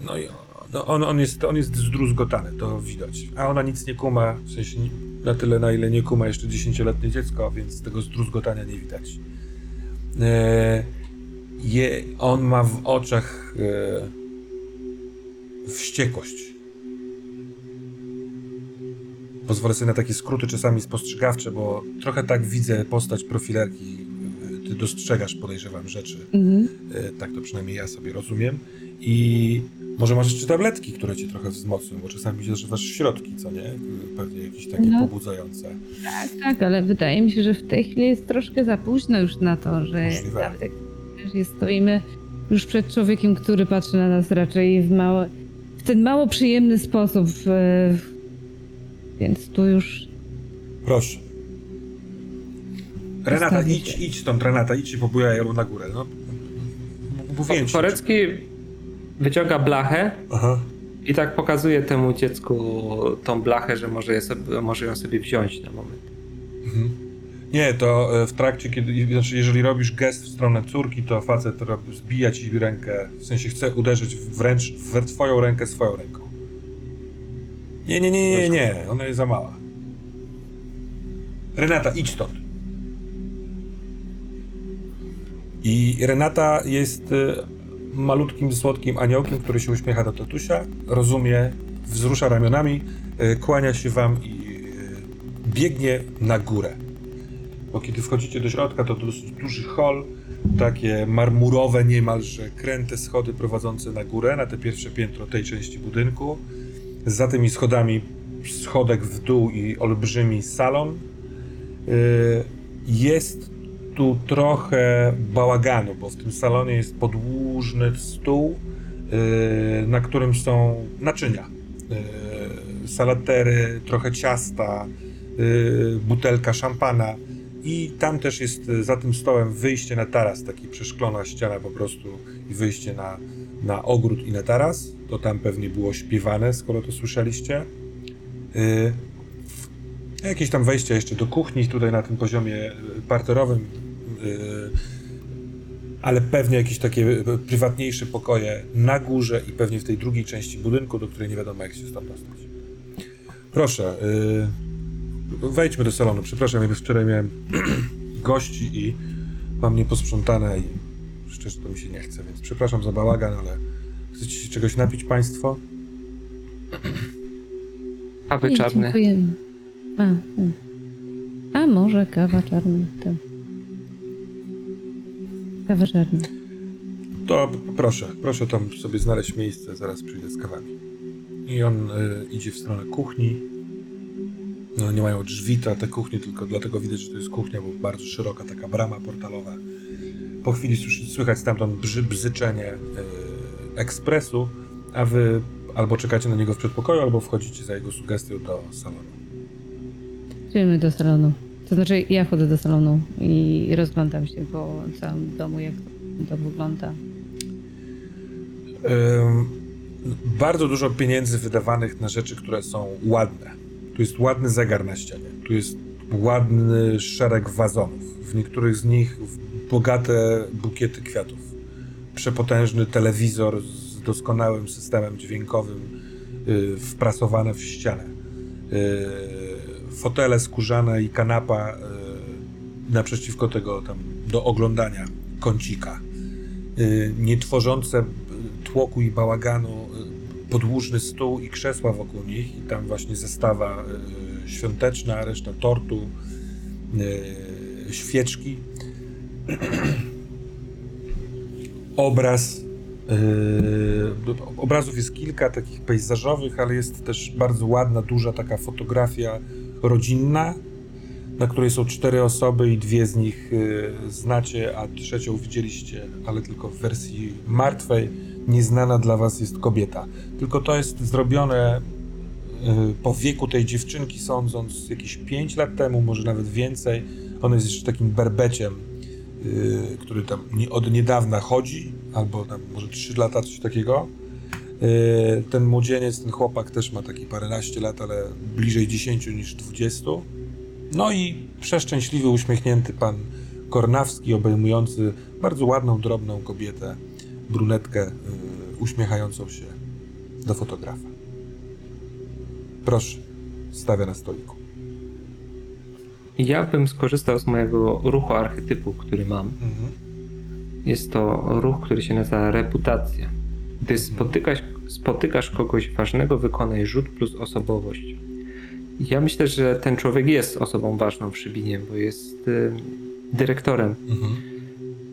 No i no on, on, jest, on jest zdruzgotany, to widać. A ona nic nie kuma, w sensie na tyle, na ile nie kuma jeszcze dziesięcioletnie dziecko, więc tego zdruzgotania nie widać. E, je, on ma w oczach e, wściekłość. Pozwolę sobie na takie skróty czasami spostrzegawcze, bo trochę tak widzę postać profilerki. Ty dostrzegasz, podejrzewam, rzeczy. Mhm. E, Tak to przynajmniej ja sobie rozumiem. I może masz jeszcze tabletki, które cię trochę wzmocnią, bo czasami zażywasz środki, co nie? Pewnie jakieś takie No. pobudzające. Tak, tak, ale wydaje mi się, że w tej chwili jest troszkę za późno już na to, że nawet jak jest, stoimy już przed człowiekiem, który patrzy na nas raczej w, mało, w ten mało przyjemny sposób. Więc tu już Proszę. Renata, idź, idź stąd, Renata, idź się pobujaj ją na górę. No, mówiłem ci. Forecki wyciąga blachę Aha. i tak pokazuje temu dziecku tą blachę, że może, je sobie, może ją sobie wziąć na moment. Mhm. Nie, to e, w trakcie, kiedy, znaczy jeżeli robisz gest w stronę córki, to facet robi, zbija ci rękę, w sensie chce uderzyć wręcz w twoją rękę swoją ręką. Nie, nie, nie, nie, nie, ona jest za mała. Renata, idź stąd. I Renata jest e, malutkim, słodkim aniołkiem, który się uśmiecha do tatusia, rozumie, wzrusza ramionami, e, kłania się wam i e, biegnie na górę. Bo kiedy wchodzicie do środka, to dosyć duży hol, takie marmurowe niemalże kręte schody prowadzące na górę, na te pierwsze piętro tej części budynku. Za tymi schodami schodek w dół i olbrzymi salon. Yy, Jest tu trochę bałaganu, bo w tym salonie jest podłużny stół, yy, na którym są naczynia. Yy, Salatery, trochę ciasta, yy, butelka szampana. I tam też jest y, za tym stołem wyjście na taras, taki przeszklona ściana po prostu i wyjście na, na ogród i na taras. To tam pewnie było śpiewane, skoro to słyszeliście. Y, jakieś tam wejście jeszcze do kuchni, tutaj na tym poziomie y, parterowym, y, ale pewnie jakieś takie y, prywatniejsze pokoje na górze i pewnie w tej drugiej części budynku, do której nie wiadomo jak się stąd dostać. Proszę, y, wejdźmy do salonu. Przepraszam, ja wczoraj miałem *clears throat* gości i mam nieposprzątane i szczerze to mi się nie chce, więc przepraszam za bałagan, ale chcecie się czegoś napić państwo? Kawy Nie, czarne. Dziękujemy. A, a może kawa czarna. To. Kawa czarna. To proszę, proszę tam sobie znaleźć miejsce, zaraz przyjdę z kawami. I on y, idzie w stronę kuchni. No, nie mają drzwi ta, te kuchnie, tylko dlatego widać, że to jest kuchnia, bo bardzo szeroka taka brama portalowa. Po chwili słyszy, słychać stamtąd brzy, bzyczenie y, ekspresu, a wy albo czekacie na niego w przedpokoju, albo wchodzicie za jego sugestią do salonu. Idziemy do salonu. To znaczy, ja chodzę do salonu i rozglądam się po całym domu, jak to, wygląda. Ym, bardzo dużo pieniędzy wydawanych na rzeczy, które są ładne. Tu jest ładny zegar na ścianie, tu jest ładny szereg wazonów. W niektórych z nich bogate bukiety kwiatów. Przepotężny telewizor z doskonałym systemem dźwiękowym y, wprasowane w ścianę. Y, fotele skórzane i kanapa y, naprzeciwko tego tam do oglądania kącika. Y, nie tworzące tłoku i bałaganu y, podłużny stół i krzesła wokół nich i tam właśnie zestawa świąteczna, reszta tortu, świeczki. *clears throat* Obraz. Yy, obrazów jest kilka takich pejzażowych, ale jest też bardzo ładna, duża taka fotografia rodzinna, na której są cztery osoby i dwie z nich yy, znacie, a trzecią widzieliście, ale tylko w wersji martwej. Nieznana dla was jest kobieta. Tylko to jest zrobione yy, po wieku tej dziewczynki, sądząc jakieś 5 lat temu, może nawet więcej. Ona jest jeszcze takim berbeciem, yy, który tam od niedawna chodzi, albo tam może 3 lata, coś takiego. Yy, ten młodzieniec, ten chłopak też ma taki paręnaście lat, ale bliżej 10 niż 20. No i przeszczęśliwy, uśmiechnięty pan Kornawski, obejmujący bardzo ładną, drobną kobietę, brunetkę, yy, uśmiechającą się do fotografa. Proszę, stawia na stoliku. Ja bym skorzystał z mojego ruchu archetypu, który mam. Mhm. Jest to ruch, który się nazywa reputacja. Gdy spotykasz, spotykasz kogoś ważnego, wykonaj rzut plus osobowość. Ja myślę, że ten człowiek jest osobą ważną w Szybinie, bo jest y, dyrektorem Mhm.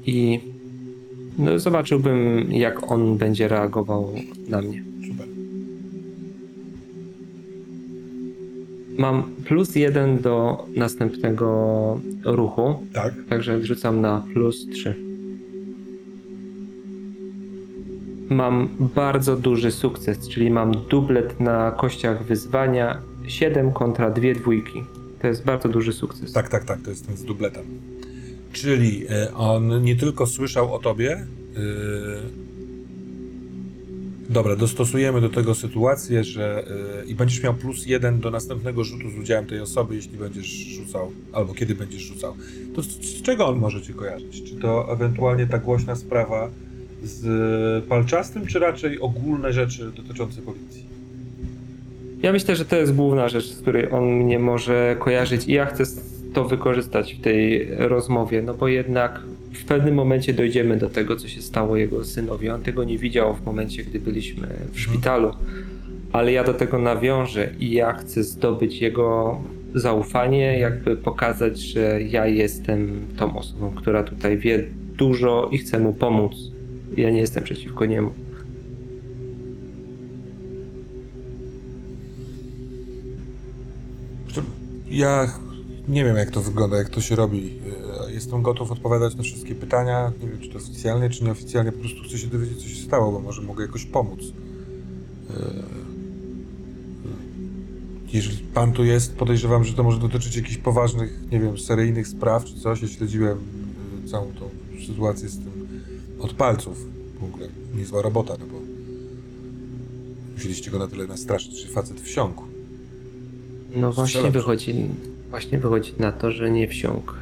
i no, zobaczyłbym, jak on będzie reagował na mnie. Super. Mam plus jeden do następnego ruchu, Tak. także wrzucam na plus 3. Mam bardzo duży sukces, czyli mam dublet na kościach wyzwania 7 kontra dwie dwójki. To jest bardzo duży sukces. Tak, tak, tak, to jest ten z dubletem. Czyli e, on nie tylko słyszał o tobie. e, Dobra, dostosujemy do tego sytuację, że e, i będziesz miał plus jeden do następnego rzutu z udziałem tej osoby, jeśli będziesz rzucał, albo kiedy będziesz rzucał. To z, z czego on może cię kojarzyć? Czy to ewentualnie ta głośna sprawa z palczastym, czy raczej ogólne rzeczy dotyczące policji? Ja myślę, że to jest główna rzecz, z której on mnie może kojarzyć i ja chcę to wykorzystać w tej rozmowie, no bo jednak w pewnym momencie dojdziemy do tego, co się stało jego synowi. On tego nie widział w momencie, gdy byliśmy w szpitalu, ale ja do tego nawiążę i ja chcę zdobyć jego zaufanie, jakby pokazać, że ja jestem tą osobą, która tutaj wie dużo i chcę mu pomóc. Ja nie jestem przeciwko niemu. Ja nie wiem, jak to wygląda, jak to się robi. Jestem gotów odpowiadać na wszystkie pytania. Nie wiem, czy to oficjalnie, czy nieoficjalnie. Po prostu chcę się dowiedzieć, co się stało, bo może mogę jakoś pomóc. E, Jeżeli pan tu jest, podejrzewam, że to może dotyczyć jakichś poważnych, nie wiem, seryjnych spraw czy coś. Ja śledziłem e, całą tą sytuację z tym od palców. W ogóle niezła robota, no bo musieliście go na tyle nastraszyć, że facet wsiąkł. No właśnie wychodzi, właśnie wychodzi na to, że nie wsiąkł.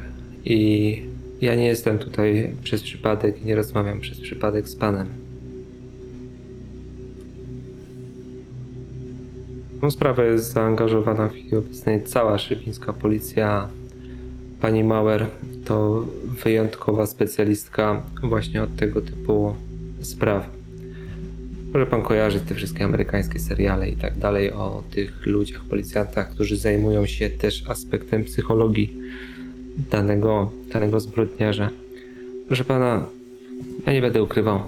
I ja nie jestem tutaj przez przypadek i nie rozmawiam przez przypadek z panem. Tą sprawę jest zaangażowana w chwili obecnej cała szybińska policja. Pani Mauer to wyjątkowa specjalistka właśnie od tego typu spraw. Może pan kojarzyć te wszystkie amerykańskie seriale i tak dalej o tych ludziach, policjantach, którzy zajmują się też aspektem psychologii danego, danego zbrodniarza. Proszę pana, ja nie będę ukrywał.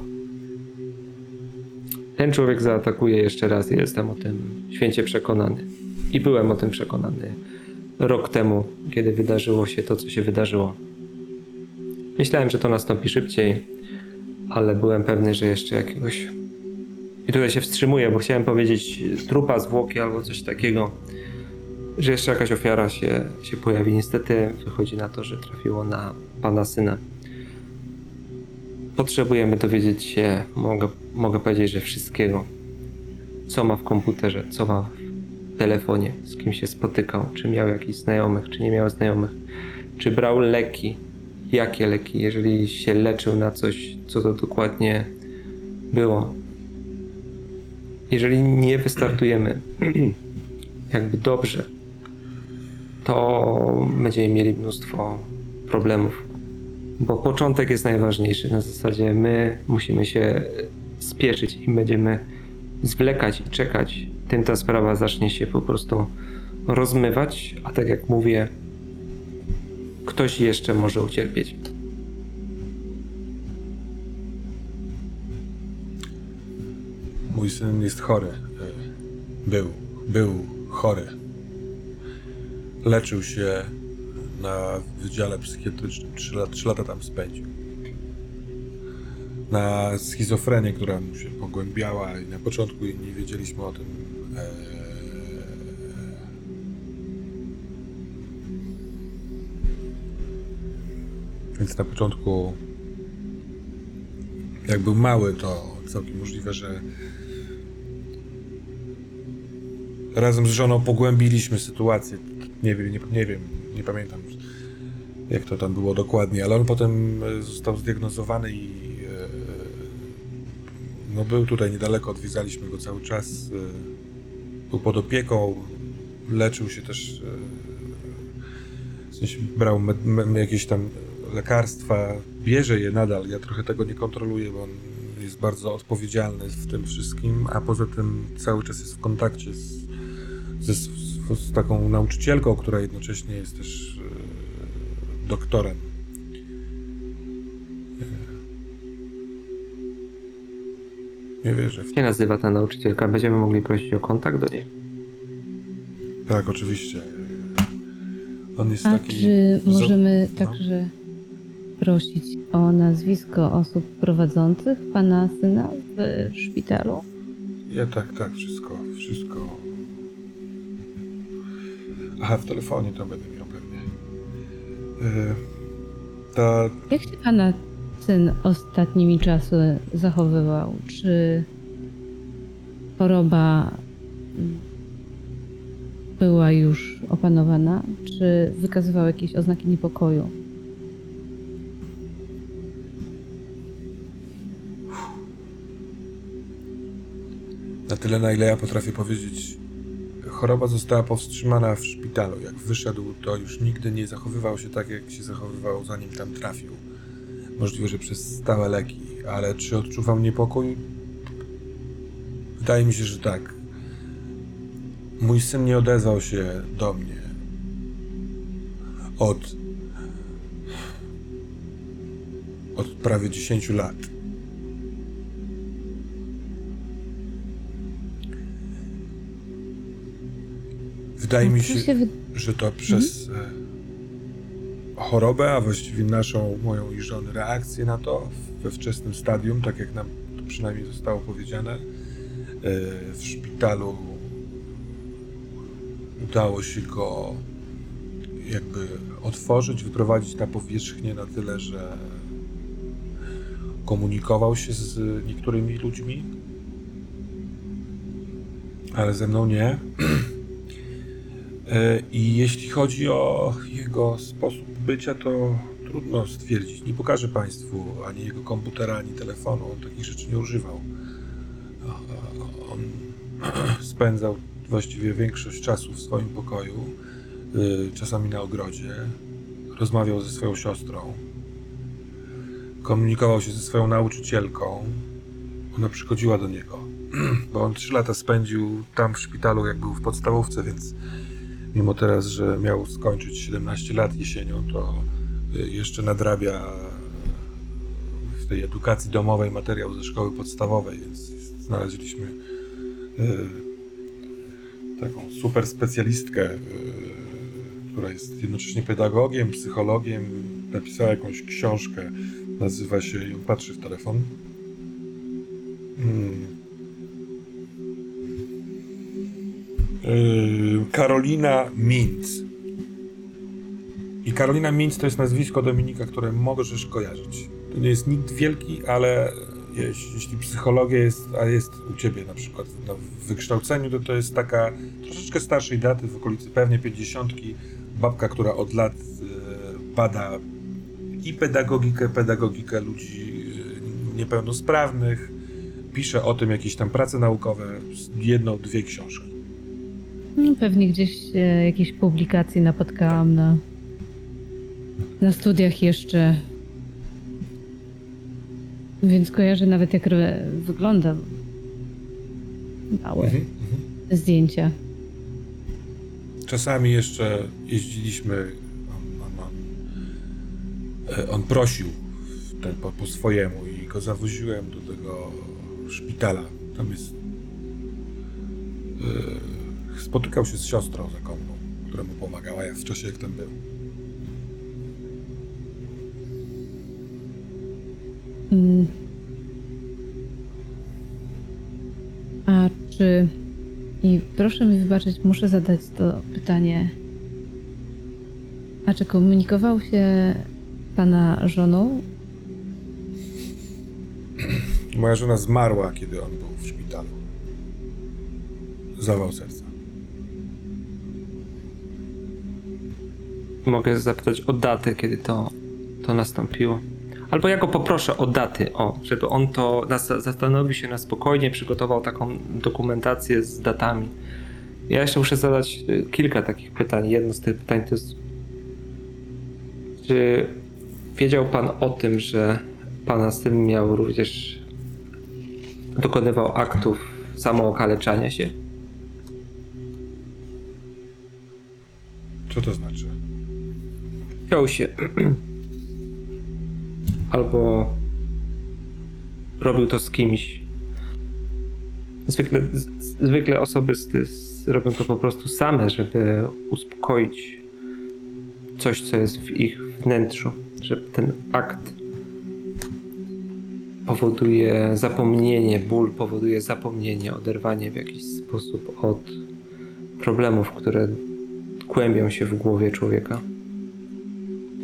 Ten człowiek zaatakuje jeszcze raz i jestem o tym święcie przekonany. I byłem o tym przekonany rok temu, kiedy wydarzyło się to, co się wydarzyło. Myślałem, że to nastąpi szybciej, ale byłem pewny, że jeszcze jakiegoś i tutaj się wstrzymuję, bo chciałem powiedzieć trupa, zwłoki albo coś takiego, że jeszcze jakaś ofiara się, się pojawi. Niestety wychodzi na to, że trafiło na pana syna. Potrzebujemy dowiedzieć się, mogę, mogę powiedzieć, że wszystkiego. Co ma w komputerze, co ma w telefonie, z kim się spotykał, czy miał jakichś znajomych, czy nie miał znajomych, czy brał leki, jakie leki, jeżeli się leczył na coś, co to dokładnie było jeżeli nie wystartujemy *clears throat* jakby dobrze, to będziemy mieli mnóstwo problemów. Bo początek jest najważniejszy. Na zasadzie my musimy się spieszyć i będziemy zwlekać i czekać, tym ta sprawa zacznie się po prostu rozmywać, a tak jak mówię, ktoś jeszcze może ucierpieć. Mój syn jest chory. Był, był chory. Leczył się na wydziale psychiatrycznym. Trzy, lat, trzy lata tam spędził. Na schizofrenię, która mu się pogłębiała i na początku nie wiedzieliśmy o tym. e, Więc na początku, jak był mały, to całkiem możliwe, że razem z żoną pogłębiliśmy sytuację. Nie wiem, nie, nie wiem, nie pamiętam jak to tam było dokładnie, ale on potem e, został zdiagnozowany i e, no był tutaj niedaleko, odwiedzaliśmy go cały czas. e, Był pod opieką, leczył się też, w sensie brał me, me, jakieś tam lekarstwa, bierze je nadal. Ja trochę tego nie kontroluję, bo on jest bardzo odpowiedzialny w tym wszystkim, a poza tym cały czas jest w kontakcie z, z, z taką nauczycielką, która jednocześnie jest też e, doktorem. E, Nie wierzę w Jak się nazywa ta nauczycielka? Będziemy mogli prosić o kontakt do niej. Tak, oczywiście. On jest A taki. czy możemy no. także prosić o nazwisko osób prowadzących pana syna w szpitalu? Ja tak, tak, wszystko, wszystko. Aha, w telefonie to będę miał pewnie. E, Ta, Jak się pana syn ostatnimi czasy zachowywał? Czy choroba była już opanowana? Czy wykazywał jakieś oznaki niepokoju? Tyle, na ile ja potrafię powiedzieć, choroba została powstrzymana w szpitalu. Jak wyszedł, to już nigdy nie zachowywał się tak, jak się zachowywał, zanim tam trafił. Możliwe, że przez stałe leki, ale czy odczuwał niepokój? Wydaje mi się, że tak. Mój syn nie odezwał się do mnie od od prawie 10 lat. Wydaje mi Co się, że to przez e, chorobę, a właściwie naszą, moją i żony reakcję na to we wczesnym stadium, tak jak nam to przynajmniej zostało powiedziane, e, w szpitalu udało się go jakby otworzyć, wyprowadzić na powierzchnię na tyle, że komunikował się z niektórymi ludźmi, ale ze mną nie. *clears throat* E, I jeśli chodzi o jego sposób bycia, to trudno stwierdzić. Nie pokażę Państwu ani jego komputera, ani telefonu. On takich rzeczy nie używał. On *clears throat* spędzał właściwie większość czasu w swoim pokoju, y, czasami na ogrodzie. Rozmawiał ze swoją siostrą. Komunikował się ze swoją nauczycielką. Ona przychodziła do niego, *clears throat* bo on trzy lata spędził tam w szpitalu, jak był w podstawówce, więc mimo teraz, że miał skończyć 17 lat jesienią, to y, jeszcze nadrabia w tej edukacji domowej materiał ze szkoły podstawowej, więc znaleźliśmy y, taką super specjalistkę, y, która jest jednocześnie pedagogiem, psychologiem, napisała jakąś książkę, nazywa się, ją patrzy w telefon. Hmm. Karolina Mintz. I Karolina Mintz to jest nazwisko Dominika, które możesz kojarzyć. To nie jest nikt wielki, ale jeśli, psychologia jest, a jest u ciebie na przykład no, w wykształceniu, to to jest taka troszeczkę starszej daty, w okolicy pewnie 50. Babka, która od lat e, bada i pedagogikę, pedagogikę ludzi e, niepełnosprawnych, pisze o tym jakieś tam prace naukowe, jedną, dwie książki. No, pewnie gdzieś e, jakieś publikacje napotkałam na, na studiach jeszcze. Więc kojarzę nawet jak re- wygląda. Małe Mhm. te zdjęcia. Czasami jeszcze jeździliśmy, on, on, on, e, on prosił w ten, po, po swojemu i go zawoziłem do tego szpitala. Tam jest... spotykał się z siostrą zakonną, która mu pomagała jak w czasie jak tam był. Mm. A czy. I proszę mi wybaczyć, muszę zadać to pytanie. A czy komunikował się pana żoną? Moja żona zmarła, kiedy on był w szpitalu. Zawał serca. Mogę zapytać o datę, kiedy to, to nastąpiło. Albo ja go poproszę o daty, o, żeby on to zastanowił się na spokojnie, przygotował taką dokumentację z datami. Ja jeszcze muszę zadać y, kilka takich pytań. Jedno z tych pytań to jest, czy wiedział pan o tym, że pana syn miał również, dokonywał aktów samookaleczania się? Co to znaczy? Chciał się *clears throat* albo robił to z kimś. Zwykle, zwykle osoby z, z, robią to po prostu same, żeby uspokoić coś, co jest w ich wnętrzu, że ten akt powoduje zapomnienie, ból powoduje zapomnienie, oderwanie w jakiś sposób od problemów, które kłębią się w głowie człowieka.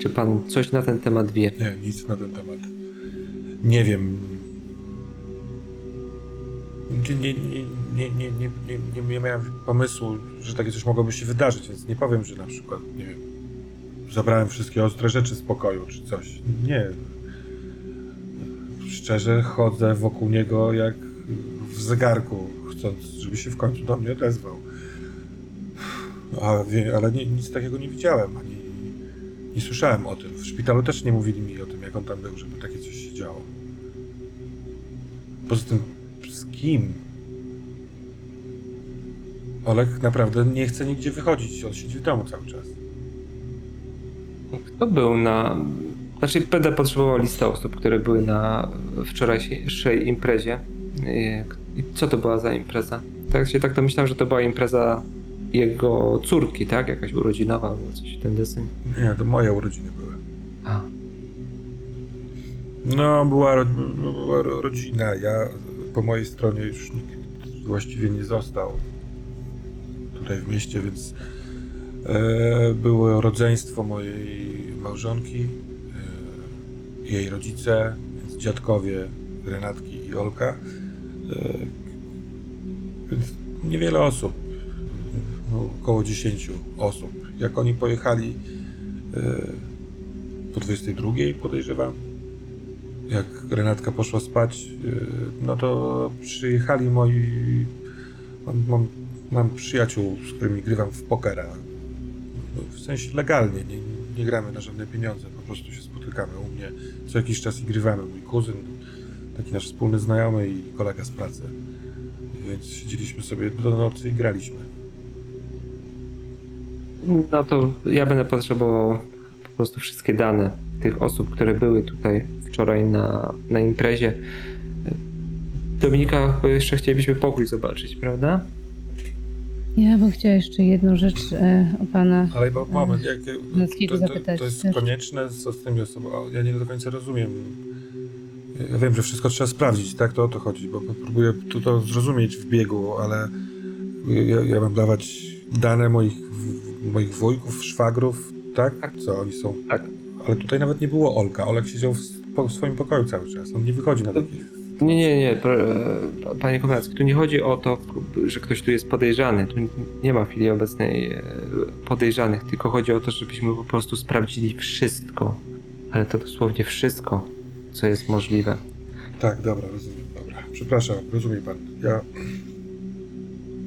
Czy pan coś na ten temat wie? Nie, nic na ten temat. Nie wiem. Nie, nie, nie, nie, nie, nie, nie, miałem pomysłu, że takie coś mogłoby się wydarzyć, więc nie powiem, że na przykład, nie wiem, zabrałem wszystkie ostre rzeczy z pokoju, czy coś. Nie. Szczerze chodzę wokół niego jak w zegarku, chcąc, żeby się w końcu do mnie odezwał. A, ale nic takiego nie widziałem, ani nie słyszałem o tym. W szpitalu też nie mówili mi o tym, jak on tam był, żeby takie coś się działo. Poza tym, z kim? Olek naprawdę nie chce nigdzie wychodzić. On siedzi w domu cały czas. Kto był na. Znaczy, będę potrzebował listę osób, które były na wczorajszej imprezie. I- I co to była za impreza? Tak się tak to myślałem, że to była impreza jego córki, tak? Jakaś urodzinowa albo coś ten deseń. Nie, to moje urodziny były. A, No, była, była ro- rodzina. Ja po mojej stronie już nikt właściwie nie został tutaj w mieście, więc e, było rodzeństwo mojej małżonki, e, jej rodzice, więc dziadkowie Renatki i Olka. E, więc niewiele osób, około 10 osób. Jak oni pojechali e, po 22 podejrzewam, jak Renatka poszła spać, yy, no to przyjechali moi. Mam, mam, mam przyjaciół, z którymi grywam w pokera. No, W sensie legalnie, nie, nie gramy na żadne pieniądze, po prostu się spotykamy u mnie co jakiś czas i grywamy. Mój kuzyn, taki nasz wspólny znajomy i kolega z pracy. Więc siedzieliśmy sobie do nocy i graliśmy. No to ja będę potrzebował po prostu wszystkie dane tych osób, które były tutaj wczoraj na, na imprezie. Dominika, jeszcze chcielibyśmy pokój zobaczyć, prawda? Ja bym chciała jeszcze jedną rzecz e, o pana. Ale bo moment, jak, to, to, zapytać to jest też. konieczne co z tymi osobami? Ja nie do końca rozumiem. Ja wiem, że wszystko trzeba sprawdzić, tak? To o to chodzi, bo próbuję tu to zrozumieć w biegu, ale ja, ja mam dawać dane moich, w- moich wujków, szwagrów, tak? Tak. Co oni są? Tak. Ale tutaj nawet nie było Olka. Olek siedział w, swoim pokoju cały czas. On nie wychodzi na takich. Nie, nie, nie, e, panie Kownacki, tu nie chodzi o to, że ktoś tu jest podejrzany. Tu nie ma w chwili obecnej e, podejrzanych, tylko chodzi o to, żebyśmy po prostu sprawdzili wszystko, ale to dosłownie wszystko, co jest możliwe. Tak, dobra, rozumiem, dobra. przepraszam, rozumie pan. Ja.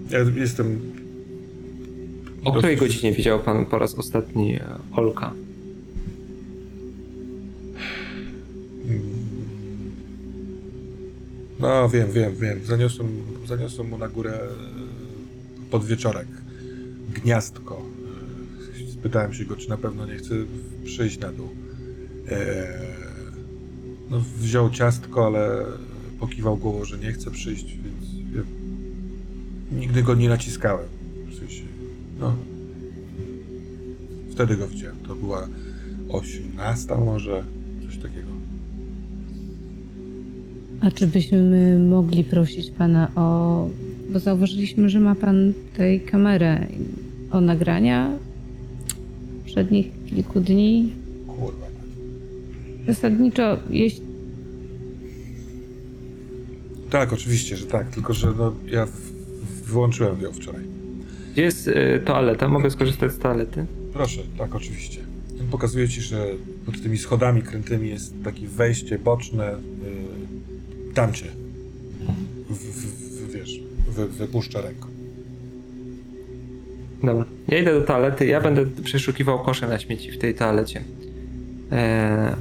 Ja jestem. O której godzinie widział pan po raz ostatni e, Olka? No, wiem, wiem, wiem. Zaniosłem, zaniosłem mu na górę e, podwieczorek. Gniazdko. E, Spytałem się go, czy na pewno nie chce przyjść na dół. No, wziął ciastko, ale pokiwał głową, że nie chce przyjść, więc nigdy go nie naciskałem. W no. Wtedy go widziałem. To była 18 może, coś takiego. A czy byśmy mogli prosić pana o. Bo zauważyliśmy, że ma pan tutaj kamerę o nagrania przednich kilku dni. Kurwa. Zasadniczo, jeśli. Tak, oczywiście, że tak, tylko że no, ja w- wyłączyłem ją wczoraj. Gdzie jest e, toaleta? Mogę skorzystać z toalety? Proszę, tak, oczywiście. Pokazuję ci, że pod tymi schodami krętymi jest takie wejście boczne. Yy, tam cię. W, w, w, wiesz, wy, wypuszcza ręką. Dobra. Ja idę do toalety. Ja będę przeszukiwał kosze na śmieci w tej toalecie. E,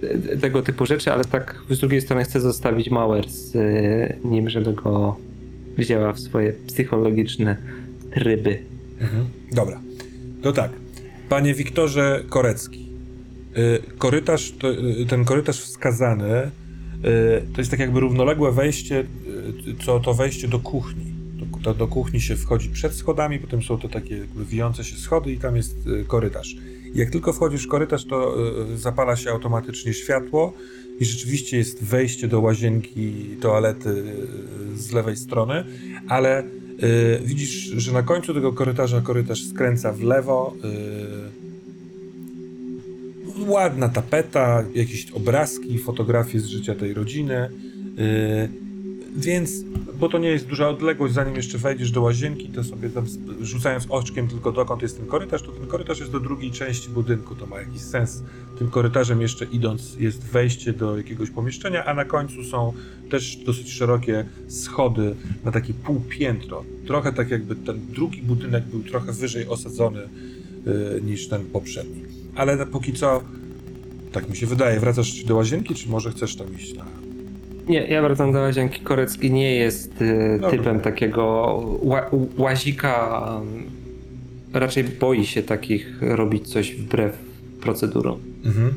te- tego typu rzeczy, ale tak z drugiej strony chcę zostawić Mauer z e, nim, żeby go wzięła w swoje psychologiczne tryby. Mhm. Dobra. To tak. Panie Wiktorze Korecki. y, Korytarz, y, ten korytarz wskazany y, to jest tak jakby równoległe wejście, co to wejście do kuchni. Do, do kuchni się wchodzi przed schodami, potem są to takie jakby wijące się schody i tam jest korytarz. Jak tylko wchodzisz w korytarz, to zapala się automatycznie światło i rzeczywiście jest wejście do łazienki, toalety z lewej strony, ale widzisz, że na końcu tego korytarza korytarz skręca w lewo. y, ładna tapeta, jakieś obrazki, fotografie z życia tej rodziny. Więc, bo to nie jest duża odległość, zanim jeszcze wejdziesz do łazienki, to sobie tam rzucając oczkiem tylko dokąd jest ten korytarz, to ten korytarz jest do drugiej części budynku, to ma jakiś sens. Tym korytarzem jeszcze idąc jest wejście do jakiegoś pomieszczenia, a na końcu są też dosyć szerokie schody na takie półpiętro. Trochę tak jakby ten drugi budynek był trochę wyżej osadzony y, niż ten poprzedni. Ale póki co, tak mi się wydaje, wracasz do łazienki, czy może chcesz tam iść. Nie, ja wracam do łazienki. Korecki nie jest e, typem takiego ła, łazika. Raczej boi się takich robić coś wbrew procedurom. Mhm.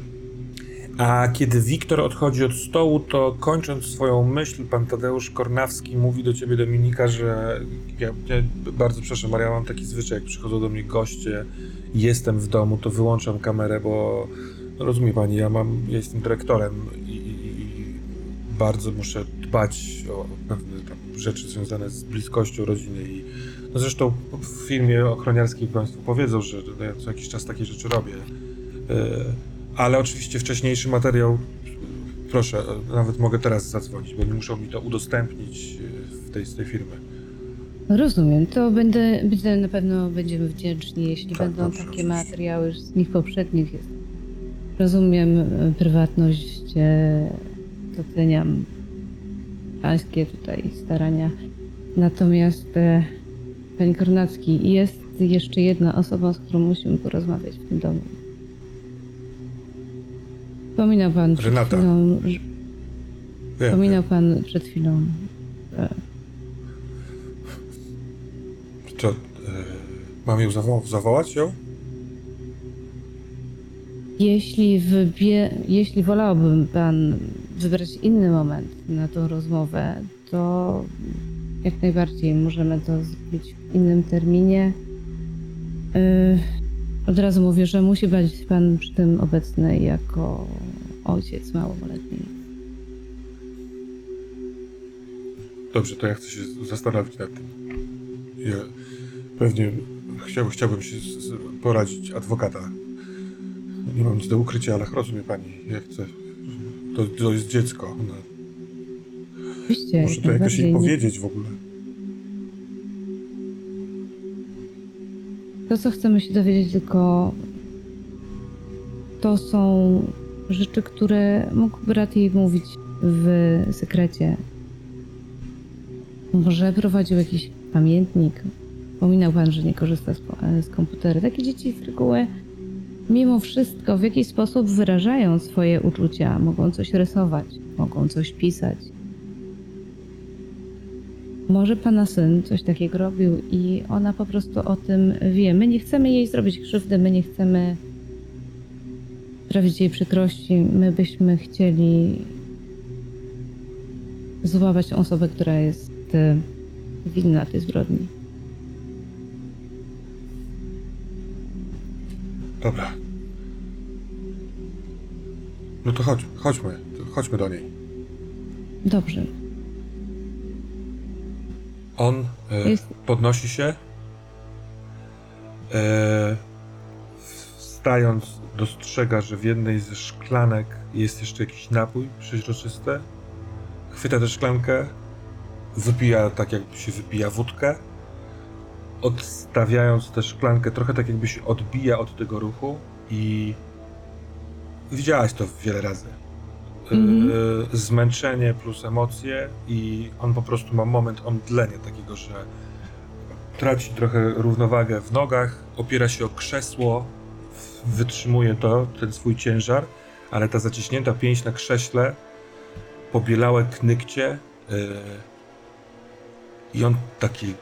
A kiedy Wiktor odchodzi od stołu, to kończąc swoją myśl, pan Tadeusz Kornawski mówi do ciebie, Dominika, że ja, ja bardzo przepraszam, ale ja mam taki zwyczaj, jak przychodzą do mnie goście jestem w domu, to wyłączam kamerę, bo no rozumie pani, ja mam, ja jestem dyrektorem bardzo muszę dbać o pewne tam rzeczy związane z bliskością rodziny i no zresztą w filmie ochroniarskiej państwo powiedzą, że ja co jakiś czas takie rzeczy robię. E, Ale oczywiście wcześniejszy materiał, proszę, nawet mogę teraz zadzwonić, bo nie muszą mi to udostępnić e, w tej, z tej firmy. Rozumiem, to będę, będę na pewno będziemy wdzięczni, jeśli Tak, będą dobrze, takie oczywiście. materiały z dni poprzednich. Jest. Rozumiem e, prywatność, doceniam pańskie tutaj starania. Natomiast e, Panie Kornacki, jest jeszcze jedna osoba, z którą musimy porozmawiać w tym domu. Wspominał Pan przed Renata. chwilą, że- Wiem, wspominał Pan przed chwilą, że wiem. To, e, mam ją zawo- zawołać ją? Jeśli, wybie... Jeśli wolałby Pan wybrać inny moment na tą rozmowę, to jak najbardziej możemy to zrobić w innym terminie. Yy, Od razu mówię, że musi być Pan przy tym obecny jako ojciec małoletni. Dobrze, to ja chcę się zastanowić nad tym. Ja pewnie chciał, chciałbym się z, z, poradzić adwokata. Nie mam nic do ukrycia, ale rozumie pani, ja chcę. To, to jest dziecko. No, Oczywiście, muszę to jakoś jej powiedzieć w ogóle. To, co chcemy się dowiedzieć, tylko to są rzeczy, które mógł brat jej mówić w sekrecie. Może prowadził jakiś pamiętnik. Wspominał pan, że nie korzysta z, z komputera. Takie dzieci z reguły, mimo wszystko, w jakiś sposób wyrażają swoje uczucia. Mogą coś rysować, mogą coś pisać. Może pana syn coś takiego robił i ona po prostu o tym wie. My nie chcemy jej zrobić krzywdy, my nie chcemy sprawić jej przykrości. My byśmy chcieli złapać osobę, która jest e, winna tej zbrodni. Dobra. No to chodź, chodźmy, chodźmy do niej. Dobrze. On e, Jest- podnosi się. E, wstając, dostrzega, że w jednej ze szklanek jest jeszcze jakiś napój przeźroczysty. Chwyta tę szklankę, wypija tak, jakby się wypija wódkę. Odstawiając tę szklankę, trochę tak, jakby się odbija od tego ruchu i widziałaś to wiele razy. Mhm. zmęczenie plus emocje i on po prostu ma moment omdlenia takiego, że traci trochę równowagę w nogach, opiera się o krzesło, wytrzymuje to, ten swój ciężar, ale ta zaciśnięta pięść na krześle, pobielałe knykcie yy, i on taki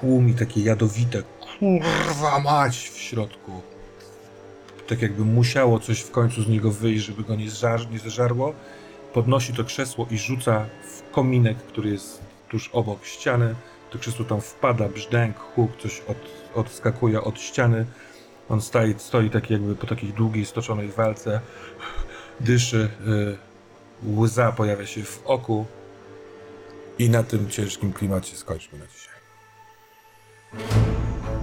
tłum i takie jadowite kurwa mać w środku. Tak jakby musiało coś w końcu z niego wyjść, żeby go nie, zżar, nie zeżarło. Podnosi to krzesło i rzuca w kominek, który jest tuż obok ściany. To krzesło tam wpada, brzdęk, huk, coś od, odskakuje od ściany. On stoi, stoi tak jakby po takiej długiej, stoczonej walce. Dyszy, y, łza pojawia się w oku. I na tym ciężkim klimacie skończmy na dzisiaj. Thank you.